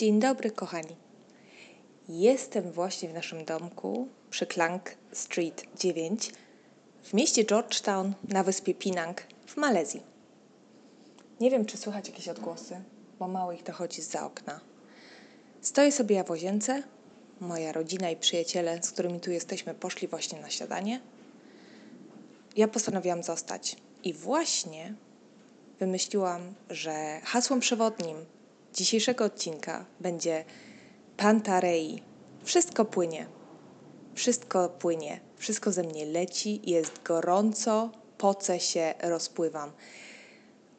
Dzień dobry, kochani. Jestem właśnie w naszym domku przy Klang Street 9 w mieście Georgetown na wyspie Pinang w Malezji. Nie wiem, czy słychać jakieś odgłosy, bo mało ich dochodzi za okna. Stoję sobie ja w łazience. Moja rodzina i przyjaciele, z którymi tu jesteśmy, poszli właśnie na śniadanie. Ja postanowiłam zostać i właśnie wymyśliłam, że hasłem przewodnim dzisiejszego odcinka będzie Pantarei. Wszystko płynie. Wszystko płynie. Wszystko ze mnie leci, jest gorąco, poce się, rozpływam.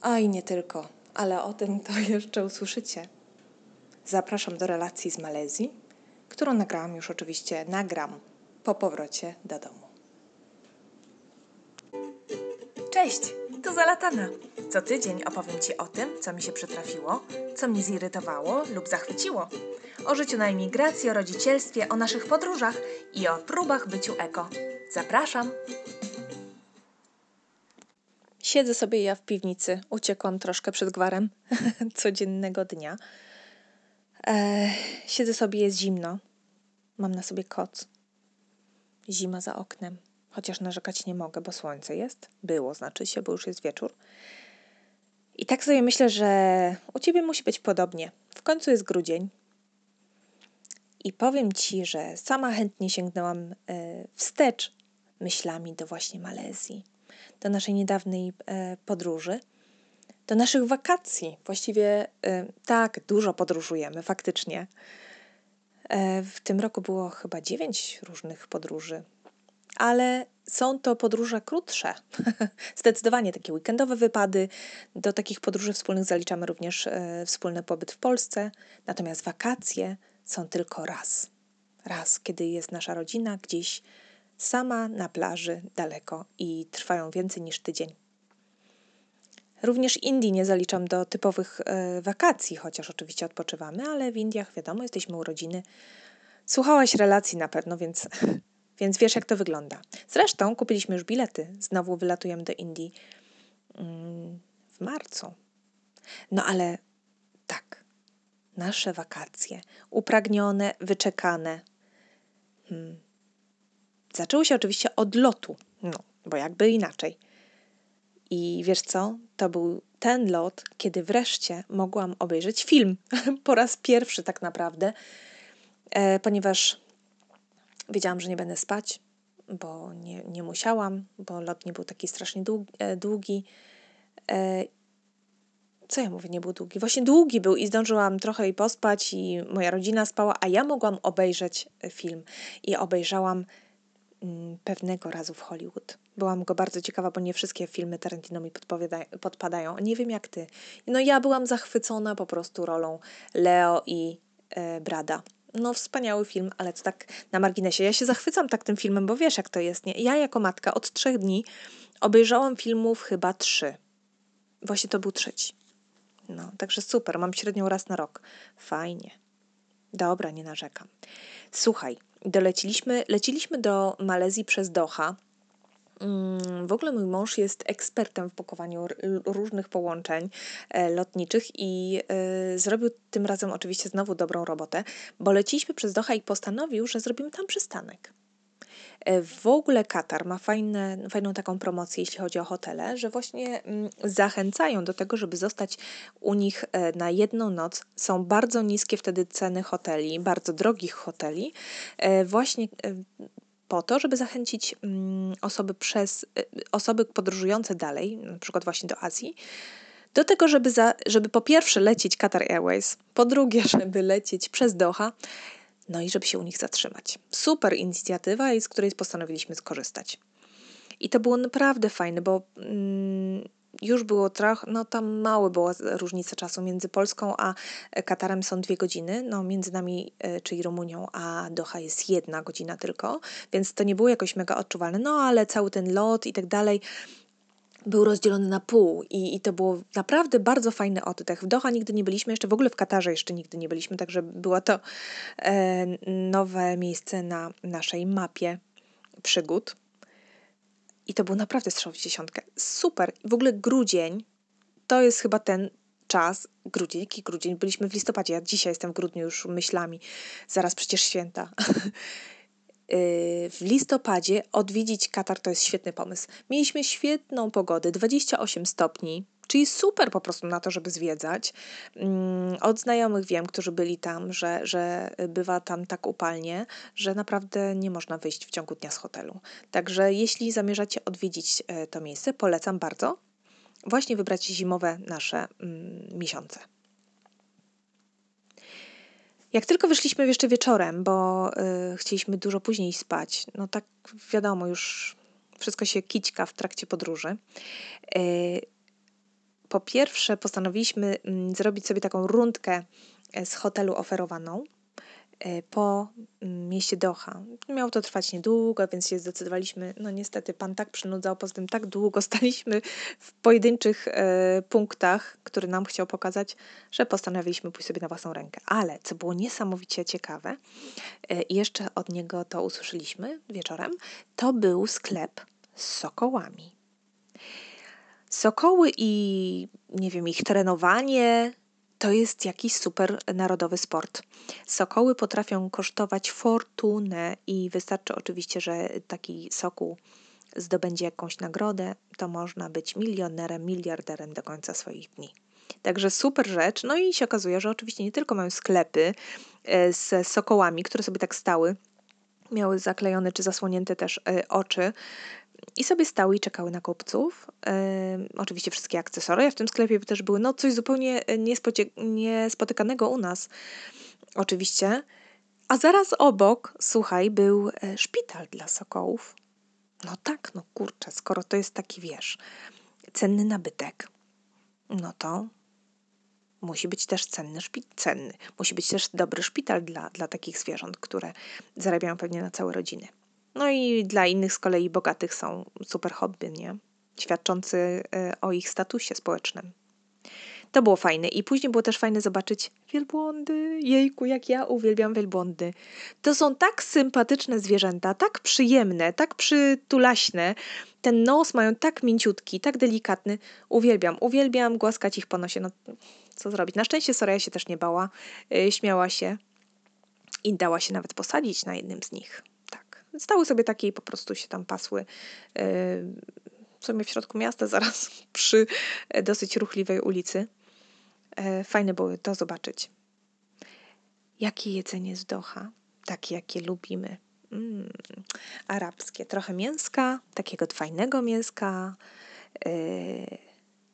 A i nie tylko, ale o tym to jeszcze usłyszycie. Zapraszam do relacji z Malezji, którą nagrałam już oczywiście, nagram po powrocie do domu. Cześć, to Zalatana. Co tydzień opowiem Ci o tym, co mi się przytrafiło, co mnie zirytowało lub zachwyciło. O życiu na emigracji, o rodzicielstwie, o naszych podróżach i o próbach byciu eko. Zapraszam! Siedzę sobie ja w piwnicy. Uciekłam troszkę przed gwarem codziennego dnia. Eee, siedzę sobie, jest zimno. Mam na sobie koc. Zima za oknem. Chociaż narzekać nie mogę, bo słońce jest. Było, znaczy się, bo już jest wieczór. I tak sobie myślę, że u ciebie musi być podobnie. W końcu jest grudzień. I powiem ci, że sama chętnie sięgnęłam e, wstecz myślami do właśnie Malezji, do naszej niedawnej e, podróży, do naszych wakacji. Właściwie e, tak, dużo podróżujemy, faktycznie. W tym roku było chyba dziewięć różnych podróży ale są to podróże krótsze. Zdecydowanie takie weekendowe wypady. Do takich podróży wspólnych zaliczamy również e, wspólny pobyt w Polsce. Natomiast wakacje są tylko raz. Raz, kiedy jest nasza rodzina gdzieś sama na plaży daleko i trwają więcej niż tydzień. Również Indii nie zaliczam do typowych e, wakacji, chociaż oczywiście odpoczywamy, ale w Indiach wiadomo, jesteśmy u rodziny. Słuchałaś relacji na pewno, więc więc wiesz, jak to wygląda. Zresztą kupiliśmy już bilety. Znowu wylatujemy do Indii mm, w marcu. No ale tak, nasze wakacje, upragnione, wyczekane. Hmm. Zaczęło się oczywiście od lotu, no, bo jakby inaczej. I wiesz co? To był ten lot, kiedy wreszcie mogłam obejrzeć film. po raz pierwszy tak naprawdę, e, ponieważ Wiedziałam, że nie będę spać, bo nie, nie musiałam, bo lot nie był taki strasznie e, długi. E, co ja mówię, nie był długi? Właśnie długi był i zdążyłam trochę i pospać, i moja rodzina spała, a ja mogłam obejrzeć e, film. I obejrzałam mm, pewnego razu w Hollywood. Byłam go bardzo ciekawa, bo nie wszystkie filmy Tarantino mi podpadają. Nie wiem jak ty. No ja byłam zachwycona po prostu rolą Leo i e, Brada no wspaniały film, ale to tak na marginesie. Ja się zachwycam tak tym filmem, bo wiesz jak to jest, nie? Ja jako matka od trzech dni obejrzałam filmów chyba trzy. Właśnie to był trzeci. No, także super, mam średnią raz na rok. Fajnie. Dobra, nie narzekam. Słuchaj, doleciliśmy, leciliśmy do Malezji przez Doha, w ogóle mój mąż jest ekspertem w pokowaniu różnych połączeń e, lotniczych i e, zrobił tym razem oczywiście znowu dobrą robotę, bo leciliśmy przez Doha i postanowił, że zrobimy tam przystanek. E, w ogóle Katar ma fajne, fajną taką promocję, jeśli chodzi o hotele, że właśnie mm, zachęcają do tego, żeby zostać u nich na jedną noc. Są bardzo niskie wtedy ceny hoteli, bardzo drogich hoteli, właśnie po to, żeby zachęcić mm, osoby przez y, osoby podróżujące dalej, na przykład właśnie do Azji, do tego, żeby, za, żeby po pierwsze lecieć Qatar Airways, po drugie, żeby lecieć przez Doha, no i żeby się u nich zatrzymać. Super inicjatywa, z której postanowiliśmy skorzystać. I to było naprawdę fajne, bo mm, już było trochę, no tam małe była różnica czasu między Polską a Katarem są dwie godziny, no między nami, e, czyli Rumunią, a Doha jest jedna godzina tylko, więc to nie było jakoś mega odczuwalne, no ale cały ten lot i tak dalej był rozdzielony na pół i, i to było naprawdę bardzo fajny oddech. W Doha nigdy nie byliśmy, jeszcze w ogóle w Katarze jeszcze nigdy nie byliśmy, także było to e, nowe miejsce na naszej mapie przygód. I to był naprawdę strzał w dziesiątkę. Super. W ogóle grudzień to jest chyba ten czas, grudzień, jaki grudzień, byliśmy w listopadzie, ja dzisiaj jestem w grudniu już myślami, zaraz przecież święta. Y, w listopadzie odwiedzić Katar to jest świetny pomysł. Mieliśmy świetną pogodę, 28 stopni, czyli super po prostu na to, żeby zwiedzać. Mm, od znajomych wiem, którzy byli tam, że, że bywa tam tak upalnie, że naprawdę nie można wyjść w ciągu dnia z hotelu. Także jeśli zamierzacie odwiedzić e, to miejsce, polecam bardzo właśnie wybrać zimowe nasze mm, miesiące. Jak tylko wyszliśmy jeszcze wieczorem, bo y, chcieliśmy dużo później spać, no tak wiadomo, już wszystko się kićka w trakcie podróży. Y, po pierwsze, postanowiliśmy y, zrobić sobie taką rundkę e, z hotelu oferowaną E, po mm, mieście Doha. Miało to trwać niedługo, więc się zdecydowaliśmy. No niestety pan tak przynudzał, poza tym tak długo staliśmy w pojedynczych e, punktach, który nam chciał pokazać, że postanowiliśmy pójść sobie na własną rękę. Ale co było niesamowicie ciekawe e, jeszcze od niego to usłyszeliśmy wieczorem, to był sklep z sokołami. Sokoły i nie wiem, ich trenowanie, to jest jakiś super narodowy sport. Sokoły potrafią kosztować fortunę i wystarczy oczywiście, że taki sokół zdobędzie jakąś nagrodę, to można być milionerem, miliarderem do końca swoich dni. Także super rzecz. No i się okazuje, że oczywiście nie tylko mają sklepy e, z sokołami, które sobie tak stały, miały zaklejone czy zasłonięte też e, oczy, i sobie stały i czekały na kupców. oczywiście wszystkie akcesoria w tym sklepie też były no coś zupełnie e, niespotykanego u nas. Oczywiście. A zaraz obok, słuchaj, był e, szpital dla sokołów. No tak, no kurczę, skoro to jest taki, wiesz, cenny nabytek, no to musi być też cenny, szpital, cenny. Musi być też dobry szpital dla, dla takich zwierząt, które zarabiają pewnie na całe rodziny. No i dla innych z kolei bogatych są super hobby, nie? Świadczący e, o ich statusie społecznym. To było fajne. I później było też fajne zobaczyć wielbłądy. Jejku, jak ja uwielbiam wielbłądy. To są tak sympatyczne zwierzęta, tak przyjemne, tak przytulaśne. Ten nos mają tak mięciutki, tak delikatny. Uwielbiam, uwielbiam głaskać ich po nosie. No, co zrobić? Na szczęście Soraya się też nie bała. Yy, śmiała się i dała się nawet posadzić na jednym z nich. Stały sobie takie i po prostu się tam pasły e, w sumie w środku miasta, zaraz przy e, dosyć ruchliwej ulicy. E, fajne były to zobaczyć. Jakie jedzenie z Doha, takie jakie lubimy. Mm, arabskie, trochę mięska, takiego fajnego mięska, yy,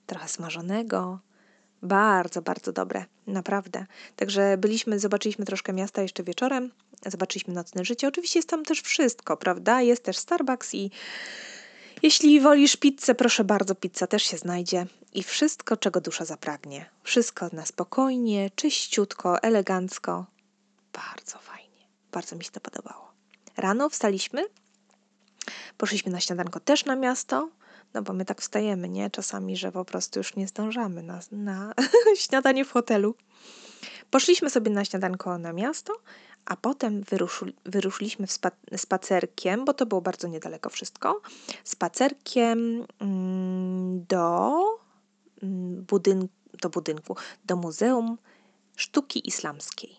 trochę smażonego, bardzo, bardzo dobre, naprawdę. Także byliśmy, zobaczyliśmy troszkę miasta jeszcze wieczorem, zobaczyliśmy nocne życie. Oczywiście jest tam też wszystko, prawda? Jest też Starbucks i jeśli wolisz pizzę, proszę bardzo, pizza też się znajdzie. I wszystko, czego dusza zapragnie. Wszystko na spokojnie, czyściutko, elegancko. Bardzo fajnie. Bardzo mi się to podobało. Rano wstaliśmy, poszliśmy na śniadanko też na miasto. No bo my tak wstajemy, nie? Czasami, że po prostu już nie zdążamy na, na śniadanie w hotelu. Poszliśmy sobie na śniadanko na miasto, a potem wyruszyli, wyruszyliśmy spa, spacerkiem, bo to było bardzo niedaleko wszystko, spacerkiem mm, do, mm, do budynku, do Muzeum Sztuki Islamskiej.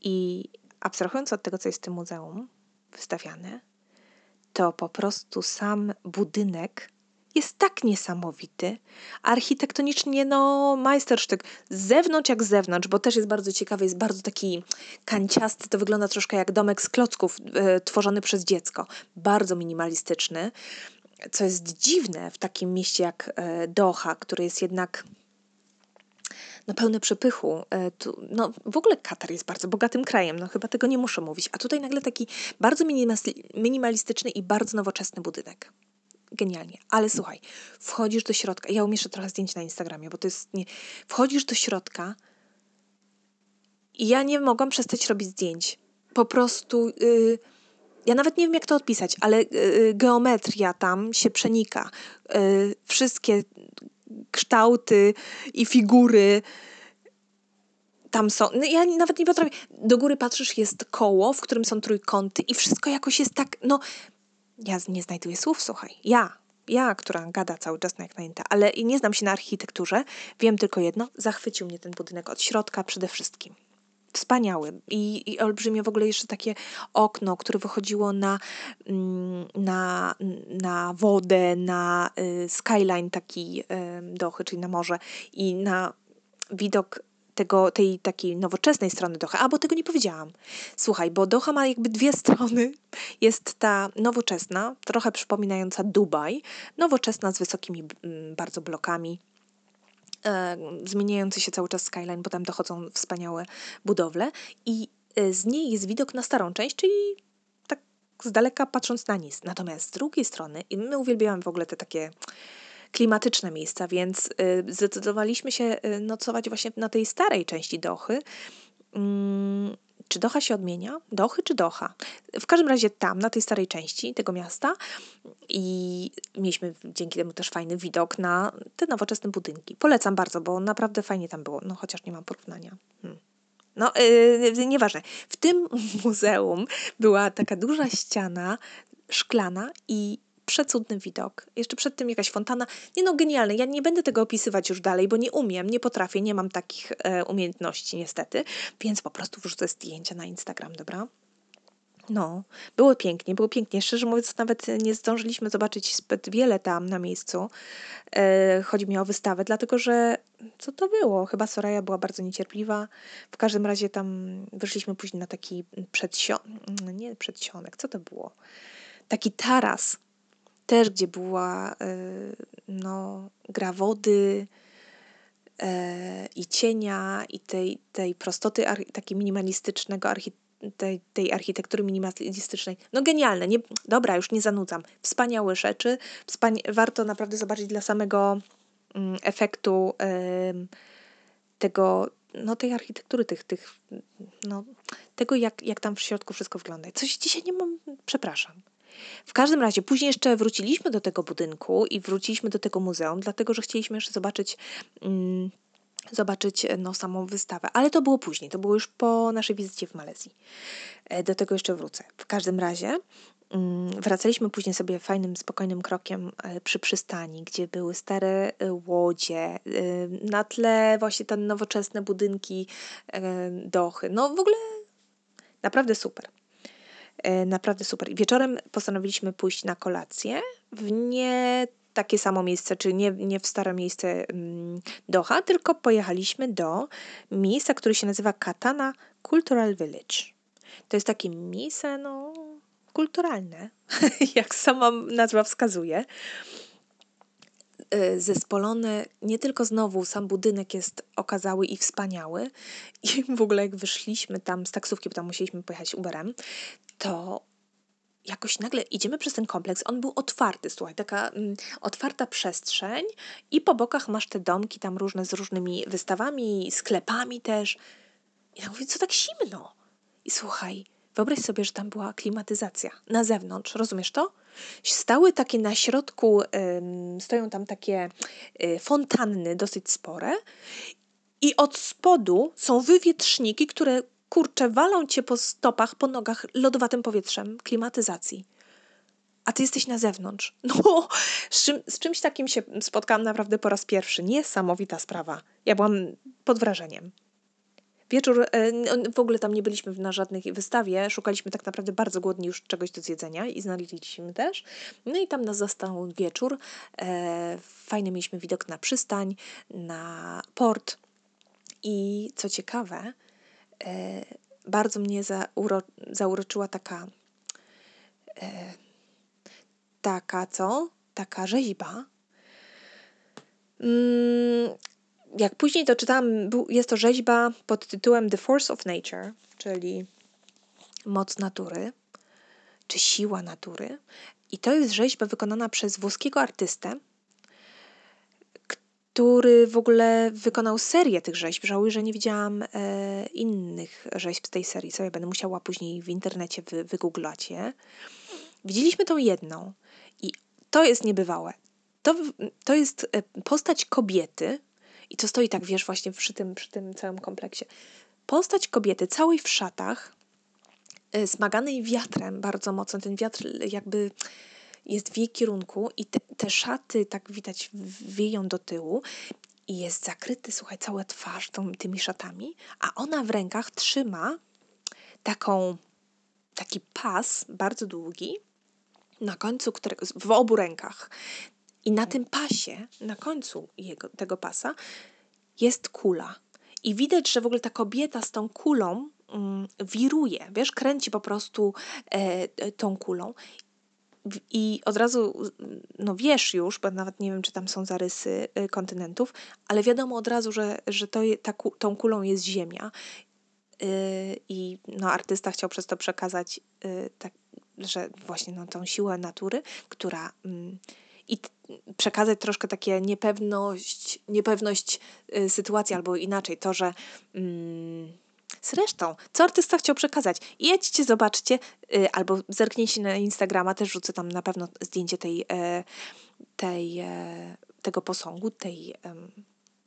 I abstrahując od tego, co jest w tym muzeum wystawiane, to po prostu sam budynek jest tak niesamowity. Architektonicznie, no, majstersztyk. Z zewnątrz jak z zewnątrz, bo też jest bardzo ciekawy, jest bardzo taki kanciasty. To wygląda troszkę jak domek z klocków y, tworzony przez dziecko. Bardzo minimalistyczny. Co jest dziwne w takim mieście jak y, Doha, który jest jednak no, pełne przepychu. E, tu, no, w ogóle Katar jest bardzo bogatym krajem, no chyba tego nie muszę mówić. A tutaj nagle taki bardzo minimalistyczny i bardzo nowoczesny budynek. Genialnie. Ale słuchaj, wchodzisz do środka. Ja umieszczę trochę zdjęć na Instagramie, bo to jest nie. Wchodzisz do środka i ja nie mogłam przestać robić zdjęć. Po prostu. Yy, ja nawet nie wiem, jak to odpisać, ale yy, geometria tam się przenika. Yy, wszystkie kształty i figury tam są. No ja nawet nie potrafię. Do góry patrzysz, jest koło, w którym są trójkąty i wszystko jakoś jest tak, no. Ja nie znajduję słów, słuchaj. Ja Ja, która gada cały czas na jak najęta, ale nie znam się na architekturze, wiem tylko jedno, zachwycił mnie ten budynek od środka przede wszystkim. Wspaniały I, i olbrzymie w ogóle jeszcze takie okno, które wychodziło na, mm, na, na wodę, na y, skyline taki y, dochy, czyli na morze i na widok tego, tej takiej nowoczesnej strony Doha, a bo tego nie powiedziałam. Słuchaj, bo Doha ma jakby dwie strony. Jest ta nowoczesna, trochę przypominająca Dubaj, nowoczesna z wysokimi mm, bardzo blokami, e, zmieniający się cały czas skyline, bo tam dochodzą wspaniałe budowle i e, z niej jest widok na starą część, czyli tak z daleka patrząc na nic. Natomiast z drugiej strony, i my uwielbiamy w ogóle te takie klimatyczne miejsca, więc y, zdecydowaliśmy się y, nocować właśnie na tej starej części Dochy. Mm, czy Doha się odmienia? Dochy czy Doha? W każdym razie tam, na tej starej części tego miasta i mieliśmy dzięki temu też fajny widok na te nowoczesne budynki. Polecam bardzo, bo naprawdę fajnie tam było, no chociaż nie mam porównania. Hmm. No, yy, nieważne. W tym muzeum była taka duża ściana szklana i przecudny widok. Jeszcze przed tym jakaś fontana. Nie no, genialny. Ja nie będę tego opisywać już dalej, bo nie umiem, nie potrafię, nie mam takich e, umiejętności niestety, więc po prostu wrzucę zdjęcia na Instagram, dobra? No, było pięknie, było pięknie. Szczerze mówiąc, nawet nie zdążyliśmy zobaczyć zbyt wiele tam na miejscu. E, chodzi mi o wystawę, dlatego że co to było? Chyba Soraya była bardzo niecierpliwa. W każdym razie tam wyszliśmy później na taki przedsionek, nie przedsionek, co to było? Taki taras też gdzie była e, no, gra wody e, i cienia i tej, tej prostoty takiej minimalistycznego tej, tej architektury minimalistycznej. No genialne, nie, dobra, już nie zanudzam. Wspaniałe rzeczy, wspania warto naprawdę zobaczyć dla samego mm, efektu tego, no tej architektury, tych, tych, no, tego jak, jak tam w środku wszystko wygląda. Coś dzisiaj nie mam, przepraszam. W każdym razie później jeszcze wróciliśmy do tego budynku i wróciliśmy do tego muzeum, dlatego że chcieliśmy jeszcze zobaczyć. Mm, zobaczyć no, samą wystawę, ale to było później, to było już po naszej wizycie w Malezji. E, do tego jeszcze wrócę. W każdym razie mm, wracaliśmy później sobie fajnym, spokojnym krokiem e, przy przystani, gdzie były stare e, łodzie, na tle właśnie te nowoczesne budynki, dochy. No w ogóle naprawdę super. E, naprawdę super. Wieczorem postanowiliśmy pójść na kolację w nie takie samo miejsce, czy nie, nie w stare miejsce mm, Doha, tylko pojechaliśmy do miejsca, które się nazywa Katana Cultural Village. To jest takie miejsce, no, kulturalne, jak sama nazwa wskazuje. Y, zespolone, nie tylko znowu sam budynek jest okazały i wspaniały i w ogóle jak wyszliśmy tam z taksówki, bo tam musieliśmy pojechać Uberem, to jakoś nagle idziemy przez ten kompleks, on był otwarty, słuchaj, taka mm, otwarta przestrzeń i po bokach masz te domki tam różne z różnymi wystawami, sklepami też. I ja mówię, co tak zimno? I słuchaj, wyobraź sobie, że tam była klimatyzacja na zewnątrz, rozumiesz to? Stały takie na środku, stoją tam takie y, fontanny dosyć spore i od spodu są wywietrzniki, które kurczę walą cię po stopach, po nogach lodowatym powietrzem klimatyzacji. A ty jesteś na zewnątrz. No, z, czym, z czymś takim się spotkałam naprawdę po raz pierwszy. Niesamowita sprawa. Ja byłam pod wrażeniem. Wieczór, e, w ogóle tam nie byliśmy na żadnej wystawie, szukaliśmy tak naprawdę bardzo głodni już czegoś do zjedzenia i znaleźliśmy też. No i tam nas zastał wieczór. E, fajny mieliśmy widok na przystań, na port i co ciekawe, e, bardzo mnie zauro, zauroczyła taka taka co? Taka rzeźba. Jak później to czytałam, jest to rzeźba pod tytułem The Force of Nature, czyli moc natury, czy siła natury. I to jest rzeźba wykonana przez włoskiego artystę, który w ogóle wykonał serię tych rzeźb. Żałuję, że nie widziałam e, innych rzeźb z tej serii. Sobie będę musiała później w internecie wy, wygooglać je. Widzieliśmy tą jedną i to jest niebywałe. To, to jest e, postać kobiety, i to stoi tak, wiesz, właśnie przy tym, przy tym całym kompleksie. Postać kobiety całej w szatach, y, smaganej wiatrem bardzo mocno. Ten wiatr jakby jest w jej kierunku i te, te szaty tak widać wieją do tyłu i jest zakryty, słuchaj, cała twarz tą, tymi szatami, a ona w rękach trzyma taką, taki pas bardzo długi, na końcu którego, w obu rękach. I na tym pasie, na końcu jego, tego pasa, jest kula. I widać, że w ogóle ta kobieta z tą kulą mm, wiruje, wiesz, kręci po prostu e, e tą kulą. I od razu, no wiesz już, bo nawet nie wiem, czy tam są zarysy e, kontynentów, ale wiadomo od razu, że, że to, ta, tą kulą jest Ziemia. Yy, I no, artysta chciał przez to przekazać, tak, że właśnie no, tą siłę natury, która. Yy, i przekazać troszkę takie niepewność, niepewność y, sytuacji, albo inaczej, to, że mm, zresztą, co artysta chciał przekazać? Jedźcie, zobaczcie, y, albo zerknijcie na Instagrama, też rzucę tam na pewno zdjęcie tej, e, tej, e, tego posągu, tej,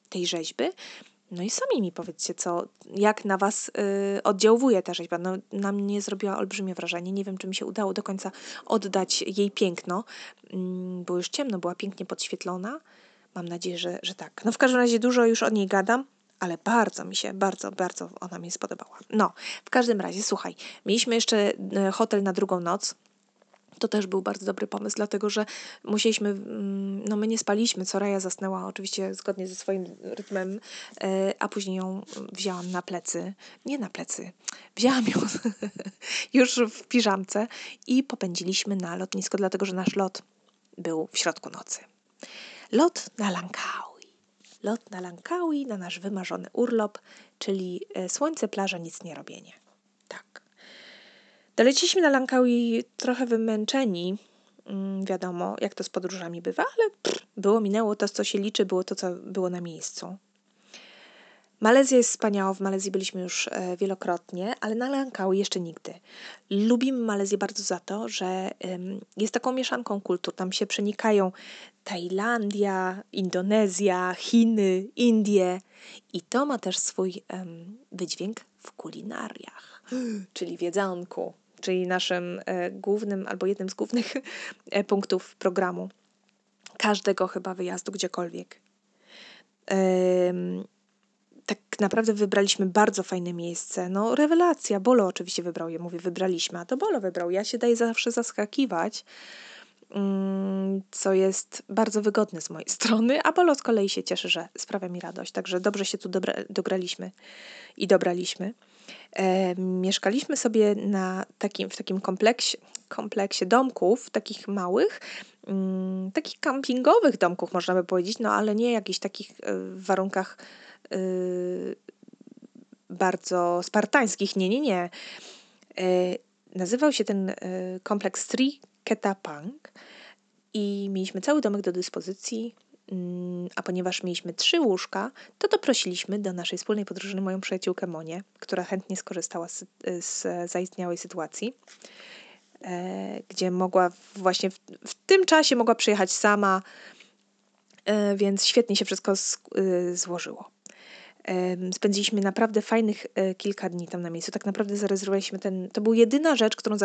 tej rzeźby. No i sami mi powiedzcie, co, jak na Was y, oddziałuje ta rzeźba. No, na mnie zrobiła olbrzymie wrażenie. Nie wiem, czy mi się udało do końca oddać jej piękno, y, bo już ciemno, była pięknie podświetlona. Mam nadzieję, że, że tak. No w każdym razie dużo już o niej gadam, ale bardzo mi się, bardzo, bardzo ona mi spodobała. No, w każdym razie, słuchaj, mieliśmy jeszcze y, hotel na drugą noc. To też był bardzo dobry pomysł, dlatego że musieliśmy, mm, no my nie spaliśmy, Soraya zasnęła oczywiście zgodnie ze swoim rytmem, e, a później ją wzięłam na plecy, nie na plecy, wzięłam ją już w piżamce i popędziliśmy na lotnisko, dlatego że nasz lot był w środku nocy. Lot na Langkawi. Lot na Langkawi, na nasz wymarzony urlop, czyli e, słońce, plaża, nic nie robienie. Tak. Doleciliśmy na Langkawi trochę wymęczeni, mm, wiadomo, jak to z podróżami bywa, ale pff, było, minęło to, co się liczy, było to, co było na miejscu. Malezja jest wspaniała, w Malezji byliśmy już e, wielokrotnie, ale na Langkawi jeszcze nigdy. Lubimy Malezję bardzo za to, że jest taką mieszanką kultur. Tam się przenikają Tajlandia, Indonezja, Chiny, Indie i to ma też swój wydźwięk w kulinariach, czyli w jedzonku czyli naszym e, głównym albo jednym z głównych e, punktów programu każdego chyba wyjazdu gdziekolwiek. Tak naprawdę wybraliśmy bardzo fajne miejsce. No, rewelacja. Bolo oczywiście wybrał je, mówię, wybraliśmy, a to Bolo wybrał. Ja się daję zawsze zaskakiwać, mm, co jest bardzo wygodne z mojej strony, a Bolo z kolei się cieszy, że sprawia mi radość. Także dobrze się tu dobra, dograliśmy i dobraliśmy. E, mieszkaliśmy sobie na takim, w takim kompleksie, kompleksie domków, takich małych, mm, takich kampingowych domków, można by powiedzieć, no ale nie jakichś takich e, warunkach e, bardzo spartańskich. Nie, nie, nie. E, nazywał się ten kompleks Sri Ketapang i mieliśmy cały domek do dyspozycji. Mm, a ponieważ mieliśmy trzy łóżka, to doprosiliśmy do naszej wspólnej podróży moją przyjaciółkę Monię, która chętnie skorzystała z, z zaistniałej sytuacji, e, gdzie mogła właśnie w, w, tym czasie mogła przyjechać sama, e, więc świetnie się wszystko z, e, złożyło. Spędziliśmy naprawdę fajnych e, kilka dni tam na miejscu. Tak naprawdę zarezerwowaliśmy ten. To była jedyna rzecz, którą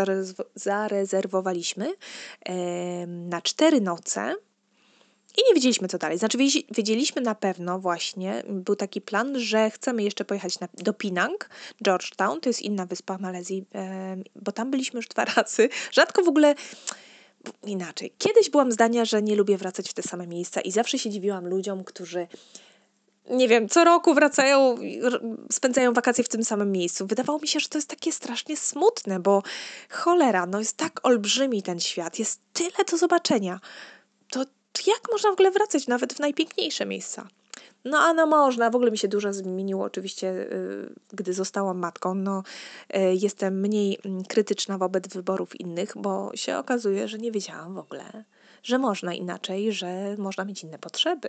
zarezerwowaliśmy na cztery noce i nie wiedzieliśmy, co dalej. Znaczy, wiedzieliśmy na pewno właśnie, był taki plan, że chcemy jeszcze pojechać na, do Pinang, Georgetown, to jest inna wyspa Malezji, bo tam byliśmy już dwa razy. Rzadko w ogóle inaczej. Kiedyś byłam zdania, że nie lubię wracać w te same miejsca i zawsze się dziwiłam ludziom, którzy nie wiem, co roku wracają, spędzają wakacje w tym samym miejscu. Wydawało mi się, że to jest takie strasznie smutne, bo cholera, no jest tak olbrzymi ten świat, jest tyle do zobaczenia. To jak można w ogóle wracać nawet w najpiękniejsze miejsca? No, a no można, w ogóle mi się dużo zmieniło oczywiście, yy, gdy zostałam matką. No, yy, jestem mniej yy, krytyczna wobec wyborów innych, bo się okazuje, że nie wiedziałam w ogóle, że można inaczej, że można mieć inne potrzeby.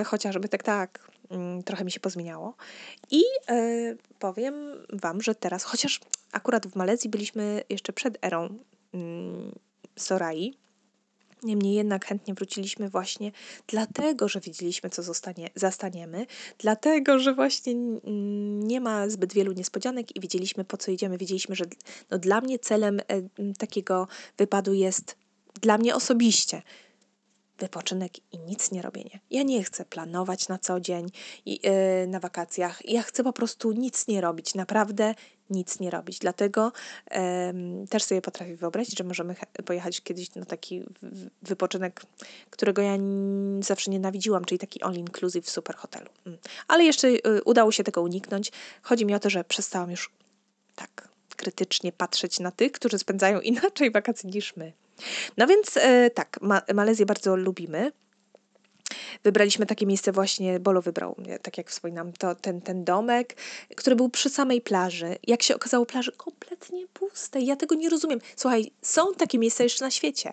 Y, chociażby tak, tak, mm, trochę mi się pozmieniało. I y, powiem Wam, że teraz, chociaż akurat w Malezji byliśmy jeszcze przed erą mm, Sorai, Niemniej jednak chętnie wróciliśmy właśnie dlatego, że wiedzieliśmy, co zostanie, zastaniemy, dlatego, że właśnie nie ma zbyt wielu niespodzianek i wiedzieliśmy, po co idziemy. Wiedzieliśmy, że no, dla mnie celem e, takiego wypadu jest dla mnie osobiście wypoczynek i nic nie robienie. Ja nie chcę planować na co dzień i yy, na wakacjach. Ja chcę po prostu nic nie robić, naprawdę nic nie robić. Dlatego yy, też sobie potrafię wyobrazić, że możemy pojechać kiedyś na taki wypoczynek, którego ja zawsze nienawidziłam, czyli taki all inclusive w super hotelu. Mm. Ale jeszcze yy, udało się tego uniknąć. Chodzi mi o to, że przestałam już tak krytycznie patrzeć na tych, którzy spędzają inaczej wakacje niż my. No więc e, tak, Ma Malezję bardzo lubimy. Wybraliśmy takie miejsce właśnie, Bolo wybrał mnie, tak jak wspominam, to ten, ten domek, który był przy samej plaży. Jak się okazało, plaży kompletnie puste. Ja tego nie rozumiem. Słuchaj, są takie miejsca jeszcze na świecie.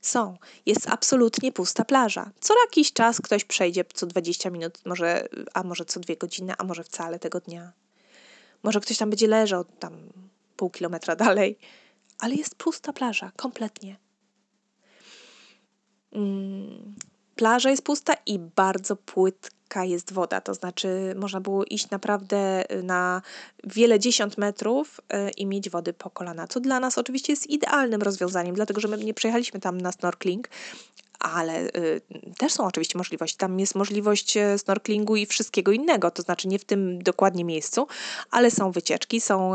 Są. Jest absolutnie pusta plaża. Co jakiś czas ktoś przejdzie, co 20 minut, może, a może co dwie godziny, a może wcale tego dnia. Może ktoś tam będzie leżał tam pół kilometra dalej ale jest pusta plaża, kompletnie. Mm, plaża jest pusta i bardzo płytka jest woda, to znaczy można było iść naprawdę na wiele dziesiąt metrów y, i mieć wody po kolana, co dla nas oczywiście jest idealnym rozwiązaniem, dlatego że my nie przejechaliśmy tam na snorkeling, ale y, też są oczywiście możliwości. Tam jest możliwość e, snorklingu i wszystkiego innego, to znaczy nie w tym dokładnie miejscu, ale są wycieczki, są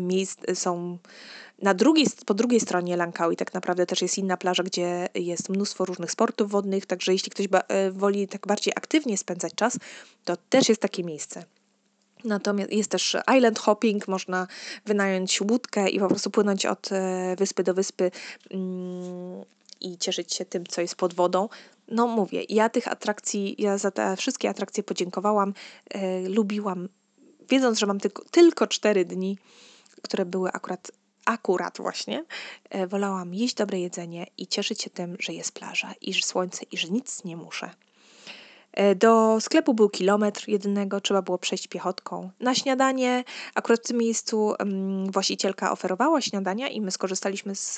miejsc, są na drugiej, po drugiej stronie Langkawi tak naprawdę też jest inna plaża, gdzie jest mnóstwo różnych sportów wodnych, także jeśli ktoś e, woli tak bardziej aktywnie spędzać czas, to też jest takie miejsce. Natomiast jest też island hopping, można wynająć łódkę i po prostu płynąć od e, wyspy do wyspy mm, i cieszyć się tym, co jest pod wodą. No mówię, ja tych atrakcji, ja za te wszystkie atrakcje podziękowałam, e, lubiłam, wiedząc, że mam tylko, tylko cztery dni, które były akurat akurat właśnie e, wolałam jeść dobre jedzenie i cieszyć się tym, że jest plaża i że słońce i że nic nie muszę. E, do sklepu był kilometr jedynego, trzeba było przejść piechotką. Na śniadanie, akurat w tym miejscu um, właścicielka oferowała śniadania i my skorzystaliśmy z,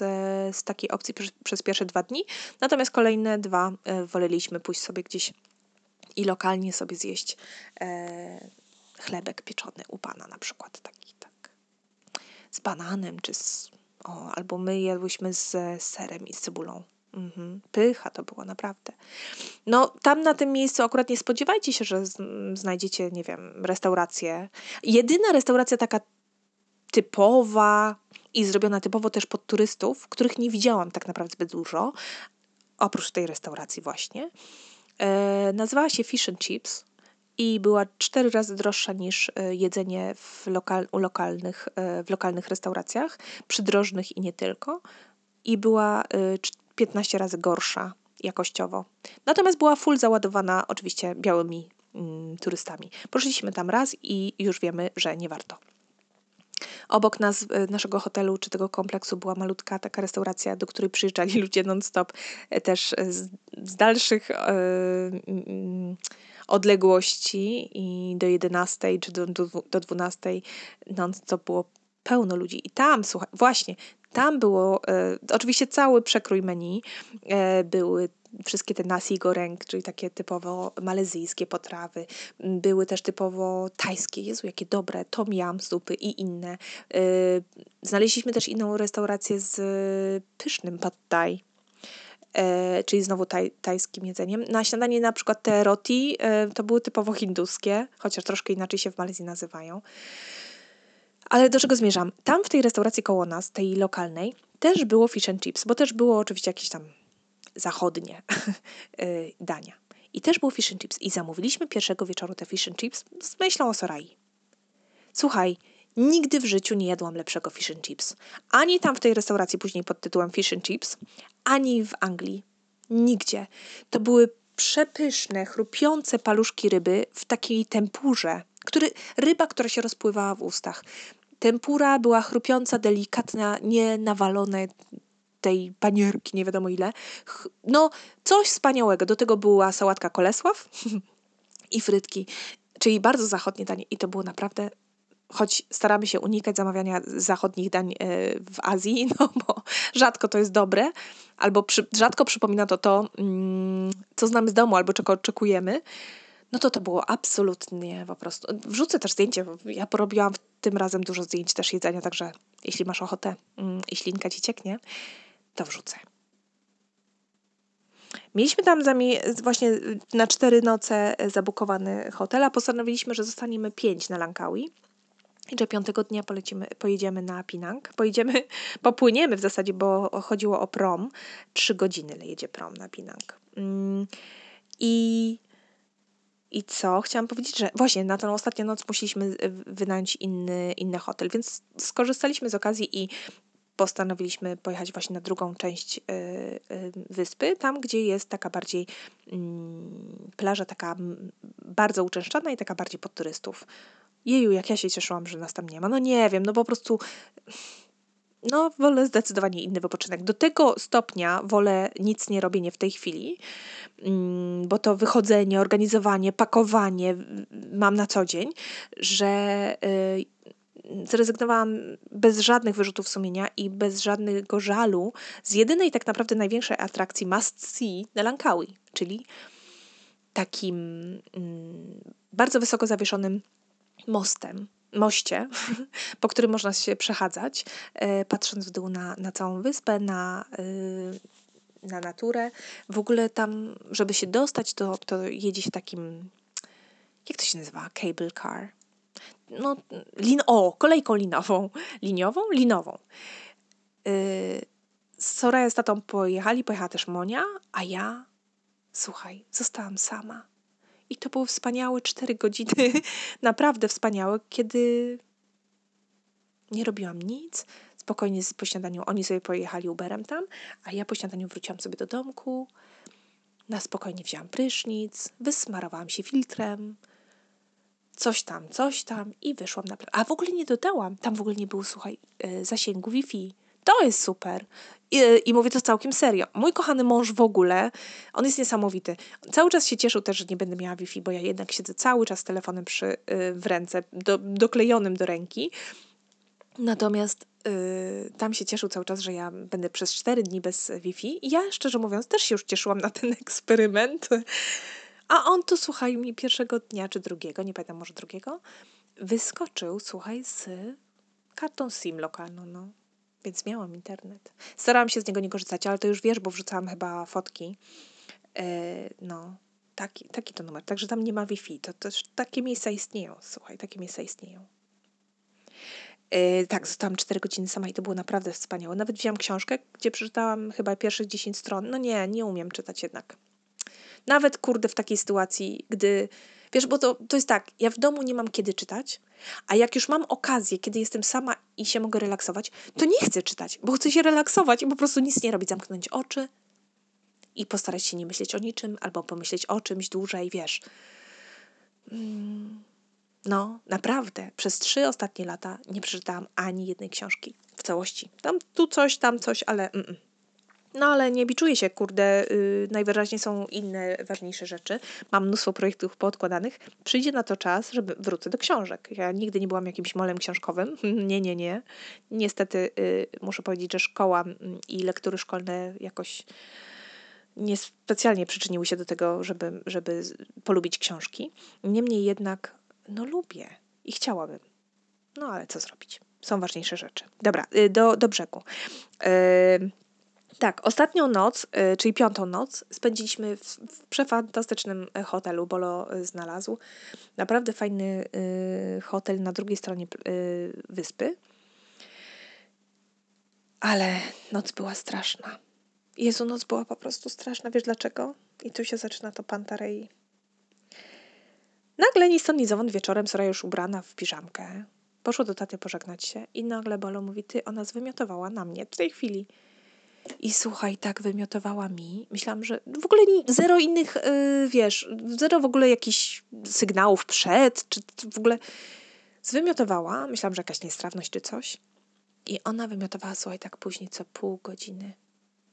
z takiej opcji przez, przez pierwsze dwa dni, natomiast kolejne dwa e, woleliśmy pójść sobie gdzieś i lokalnie sobie zjeść e, chlebek pieczony u pana na przykład taki tak z bananem czy z, o, albo my jadłyśmy z serem i z cebulą. Mhm. Pycha to było naprawdę. No, tam na tym miejscu akurat nie spodziewajcie się, że znajdziecie, nie wiem, restaurację. Jedyna restauracja taka typowa i zrobiona typowo też pod turystów, których nie widziałam tak naprawdę zbyt dużo, oprócz tej restauracji właśnie, e, nazywała się Fish and Chips i była cztery razy droższa niż e, jedzenie w, lokal, u lokalnych, e, w lokalnych restauracjach, przydrożnych i nie tylko. I była e, 15 razy gorsza jakościowo. Natomiast była full załadowana oczywiście białymi mm, turystami. Poszliśmy tam raz i już wiemy, że nie warto. Obok nas, e, naszego hotelu czy tego kompleksu była malutka taka restauracja, do której przyjeżdżali ludzie non-stop, e, też z, z dalszych e, mm, odległości i do 11 czy do, do, do 12 non-stop było pełno ludzi. I tam, słuchaj, właśnie, tam było e, oczywiście cały przekrój menu, e, były wszystkie te nasi goreng, czyli takie typowo malezyjskie potrawy. Były też typowo tajskie, Jezu, jakie dobre, tom yam zupy i inne. E, znaleźliśmy też inną restaurację z pysznym pad thai. E, czyli znowu taj, tajskim jedzeniem. Na śniadanie na przykład te roti e, to były typowo hinduskie, chociaż troszkę inaczej się w Malezji nazywają. Ale do czego zmierzam? Tam w tej restauracji koło nas, tej lokalnej, też było fish and chips, bo też było oczywiście jakieś tam zachodnie y, dania. I też było fish and chips. I zamówiliśmy pierwszego wieczoru te fish and chips z myślą o Sorai. Słuchaj, nigdy w życiu nie jadłam lepszego fish and chips. Ani tam w tej restauracji później pod tytułem fish and chips, ani w Anglii. Nigdzie. To były przepyszne, chrupiące paluszki ryby w takiej tempurze, który, ryba, która się rozpływała w ustach. Tempura była chrupiąca, delikatna, nie nawalone tej panierki, nie wiadomo ile. No, coś wspaniałego. Do tego była sałatka kolesław i frytki, czyli bardzo zachodnie danie. I to było naprawdę choć staramy się unikać zamawiania zachodnich dań e, w Azji, no bo rzadko to jest dobre, albo przy, rzadko przypomina to to, mm, co znamy z domu, albo czego oczekujemy, no to to było absolutnie po prostu. Wrzucę też zdjęcie. Ja porobiłam tym razem dużo zdjęć też jedzenia, także jeśli masz ochotę, mm, jeśli linka ci cieknie, to wrzucę. Mieliśmy tam właśnie na cztery noce zabukowany hotel, a postanowiliśmy, że zostaniemy pięć na Langkawi. I że piątego dnia polecimy, pojedziemy na Pinang. Pojedziemy, popłyniemy w zasadzie, bo chodziło o prom. Trzy godziny jedzie prom na Pinang. Mm, I, I co? Chciałam powiedzieć, że właśnie na tę ostatnią noc musieliśmy wynająć inny, inny hotel, więc skorzystaliśmy z okazji i postanowiliśmy pojechać właśnie na drugą część y, y, wyspy, tam gdzie jest taka bardziej mm, plaża taka bardzo uczęszczana i taka bardziej pod turystów. Jeju, jak ja się cieszyłam, że nas tam nie ma. No nie wiem, no po prostu no wolę zdecydowanie inny wypoczynek. Do tego stopnia wolę nic nie robienie w tej chwili, bo to wychodzenie, organizowanie, pakowanie mam na co dzień, że y, zrezygnowałam bez żadnych wyrzutów sumienia i bez żadnego żalu z jedynej tak naprawdę największej atrakcji must see na Langkawi, czyli takim mm, bardzo wysoko zawieszonym mostem, moście, po którym można się przechadzać, e, patrząc w dół na, na całą wyspę, na, e, na naturę. W ogóle tam, żeby się dostać, to, to jedzie się takim, jak to się nazywa? Cable car. No, lin, o, kolejką linową. Liniową? Linową. Yy, Soraya z tatą pojechali, pojechała też Monia, a ja, słuchaj, zostałam sama. I to były wspaniałe cztery godziny, naprawdę wspaniałe, kiedy nie robiłam nic, spokojnie po śniadaniu oni sobie pojechali Uberem tam, a ja po śniadaniu wróciłam sobie do domku, na spokojnie wzięłam prysznic, wysmarowałam się filtrem, coś tam, coś tam i wyszłam na plażę. A w ogóle nie dodałam, tam w ogóle nie było, słuchaj, e, zasięgu Wi-Fi. To jest super. I, I, mówię to całkiem serio. Mój kochany mąż w ogóle, on jest niesamowity. Cały czas się cieszył też, że nie będę miała Wi-Fi, bo ja jednak siedzę cały czas z telefonem przy, y, w ręce, do, doklejonym do ręki. Natomiast y, tam się cieszył cały czas, że ja będę przez 4 dni bez Wi-Fi. Ja szczerze mówiąc też się już cieszyłam na ten eksperyment. A on tu, słuchaj, mi pierwszego dnia czy drugiego, nie pamiętam, może drugiego, wyskoczył, słuchaj, z kartą SIM lokalną, no więc miałam internet. Starałam się z niego nie korzystać, ale to już wiesz, bo wrzucałam chyba fotki. Yy, no, taki, taki to numer. Także tam nie ma Wi-Fi. To też takie miejsca istnieją. Słuchaj, takie miejsca istnieją. Yy, tak, zostałam 4 godziny sama i to było naprawdę wspaniałe. Nawet wziąłam książkę, gdzie przeczytałam chyba pierwszych 10 stron. No nie, nie umiem czytać jednak. Nawet kurde w takiej sytuacji, gdy Wiesz, bo to, to jest tak, ja w domu nie mam kiedy czytać, a jak już mam okazję, kiedy jestem sama i się mogę relaksować, to nie chcę czytać, bo chcę się relaksować i po prostu nic nie robić, zamknąć oczy i postarać się nie myśleć o niczym, albo pomyśleć o czymś dłużej, wiesz. Mm, no, naprawdę, przez trzy ostatnie lata nie przeczytałam ani jednej książki w całości. Tam tu coś, tam coś, ale mm -mm. No ale nie biczuję się, kurde, yy, najwyraźniej są inne, ważniejsze rzeczy. Mam mnóstwo projektów poodkładanych. Przyjdzie na to czas, żeby wrócę do książek. Ja nigdy nie byłam jakimś molem książkowym. nie, nie, nie. Niestety yy, muszę powiedzieć, że szkoła yy, i lektury szkolne jakoś niespecjalnie przyczyniły się do tego, żeby, żeby polubić książki. Niemniej jednak, no lubię i chciałabym. No ale co zrobić? Są ważniejsze rzeczy. Dobra, y, do, do brzegu. Yy, tak, ostatnią noc, y, czyli piątą noc, spędziliśmy w, w przefantastycznym y, hotelu, Bolo y, znalazł. Naprawdę fajny hotel na drugiej stronie wyspy. Ale noc była straszna. Jezu, noc była po prostu straszna. Wiesz dlaczego? I tu się zaczyna to Pantarei. Nagle ni stąd ni zowąd wieczorem Sora już ubrana w piżamkę. Poszło do taty pożegnać się i nagle Bolo mówi, ty, ona zwymiotowała na mnie w tej chwili. I słuchaj, tak wymiotowała mi. Myślałam, że w ogóle zero innych, yy, wiesz, zero w ogóle jakichś sygnałów przed, czy w ogóle zwymiotowała. Myślałam, że jakaś niestrawność czy coś. I ona wymiotowała, słuchaj, tak później co pół godziny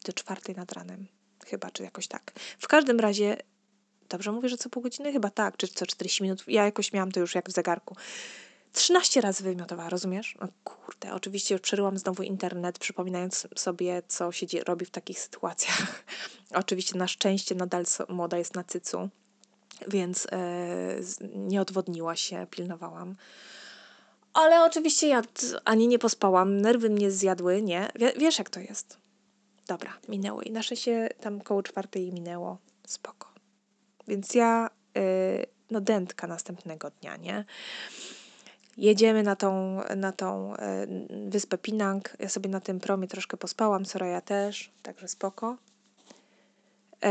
do czwartej nad ranem. Chyba, czy jakoś tak. W każdym razie, dobrze mówię, że co pół godziny? Chyba tak, czy co 40 minut. Ja jakoś miałam to już jak w zegarku. 13 razy wymiotowała, rozumiesz? No kurde, oczywiście przeryłam znowu internet, przypominając sobie, co się robi w takich sytuacjach. oczywiście na szczęście nadal moda jest na cycu, więc e, nie odwodniła się, pilnowałam. Ale oczywiście ja ani nie pospałam, nerwy mnie zjadły, nie? wiesz jak to jest. dobra, minęło. I nasze się tam koło czwartej minęło. Spoko. Więc ja, yy, no dętka następnego dnia, nie? Jedziemy na tą, na tą yy, wyspę Pinang. Ja sobie na tym promie troszkę pospałam, Soraya też, także spoko. Yy,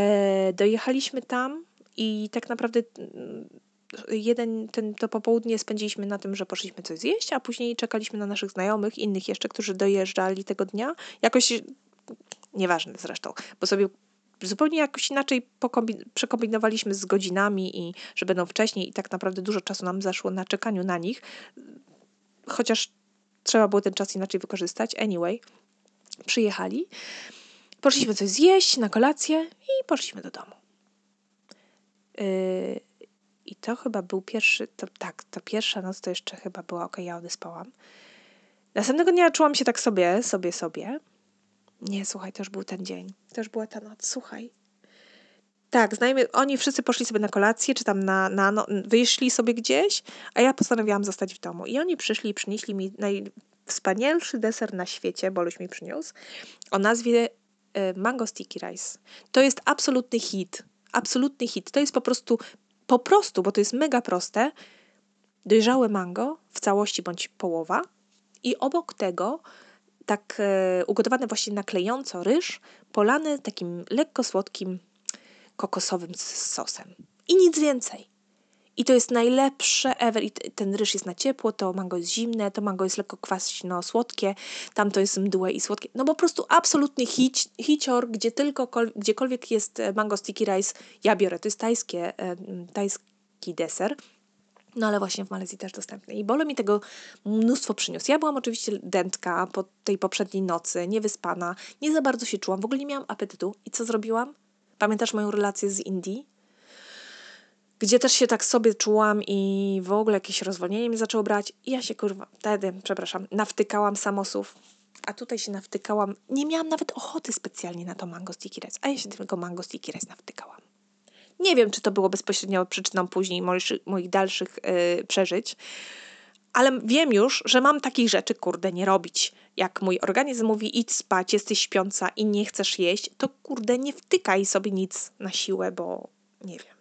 dojechaliśmy tam i tak naprawdę jeden, ten, to popołudnie spędziliśmy na tym, że poszliśmy coś zjeść, a później czekaliśmy na naszych znajomych, innych jeszcze, którzy dojeżdżali tego dnia. Jakoś, nieważne zresztą, bo sobie zupełnie jakoś inaczej przekombinowaliśmy z godzinami i że będą wcześniej i tak naprawdę dużo czasu nam zaszło na czekaniu na nich, chociaż trzeba było ten czas inaczej wykorzystać. Anyway, przyjechali, poszliśmy coś zjeść na kolację i poszliśmy do domu. Yy, i to chyba był pierwszy, to, tak, ta pierwsza noc to jeszcze chyba była, ok, ja odyspałam. Następnego dnia czułam się tak sobie, sobie, sobie. Nie, słuchaj, to już był ten dzień. To już była ta noc, słuchaj. Tak, znajomi, oni wszyscy poszli sobie na kolację, czy tam na, na no, wyszli sobie gdzieś, a ja postanowiłam zostać w domu. I oni przyszli i przynieśli mi najwspanialszy deser na świecie, Boluś mi przyniósł, o nazwie e, Mango Sticky Rice. To jest absolutny hit. Absolutny hit. To jest po prostu po prostu, bo to jest mega proste, dojrzałe mango w całości bądź połowa i obok tego tak e, ugotowany właśnie na klejąco ryż, polany takim lekko słodkim kokosowym sosem. I nic więcej. I to jest najlepsze ever. I ten ryż jest na ciepło, to mango jest zimne, to mango jest lekko kwaśno-słodkie, tam to jest mdłe i słodkie. No po prostu absolutny hic, hicior, gdzie tylko, gdziekolwiek jest e, mango sticky rice, ja biorę. To jest tajskie, e, tajski deser. No ale właśnie w Malezji też dostępny. I Bolo mi tego mnóstwo przyniósł. Ja byłam oczywiście dętka po tej poprzedniej nocy, niewyspana, nie za bardzo się czułam, w ogóle nie miałam apetytu. I co zrobiłam? Pamiętasz moją relację z Indii? gdzie też się tak sobie czułam i w ogóle jakieś rozwolnienie mi zaczęło brać. I ja się kurwa, wtedy, przepraszam, nawtykałam samosów. A tutaj się nawtykałam. Nie miałam nawet ochoty specjalnie na to mango sticky rice, a ja się tego mango sticky rice nawtykałam. Nie wiem, czy to było bezpośrednio przyczyną później moich, moich dalszych yy, przeżyć, ale wiem już, że mam takich rzeczy, kurde, nie robić. Jak mój organizm mówi, idź spać, jesteś śpiąca i nie chcesz jeść, to kurde, nie wtykaj sobie nic na siłę, bo nie wiem.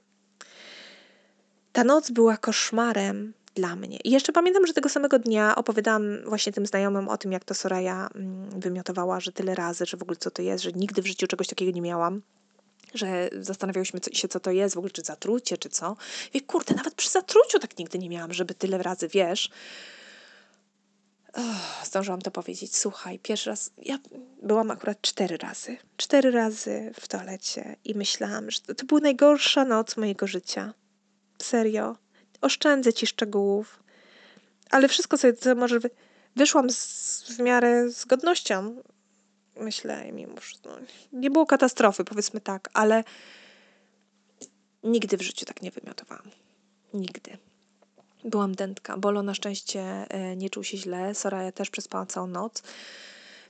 Ta noc była koszmarem dla mnie. I jeszcze pamiętam, że tego samego dnia opowiadałam właśnie tym znajomym o tym, jak to Soraya mm, wymiotowała, że tyle razy, że w ogóle co to jest, że nigdy w życiu czegoś takiego nie miałam że zastanawiałyśmy się, co to jest, w ogóle czy zatrucie, czy co. Wie, kurde, nawet przy zatruciu tak nigdy nie miałam, żeby tyle razy, wiesz. Oh, zdążyłam to powiedzieć. Słuchaj, pierwszy raz, ja byłam akurat cztery razy. Cztery razy w toalecie i myślałam, że to, to była najgorsza noc mojego życia. Serio. Oszczędzę ci szczegółów. Ale wszystko sobie, co może... Wy... Wyszłam z, w miarę z godnością. Myślę, mimo że no, nie było katastrofy, powiedzmy tak, ale nigdy w życiu tak nie wymiotowałam. Nigdy. Byłam dętka. Bolo na szczęście e, nie czuł się źle. Soraya też przespała całą noc.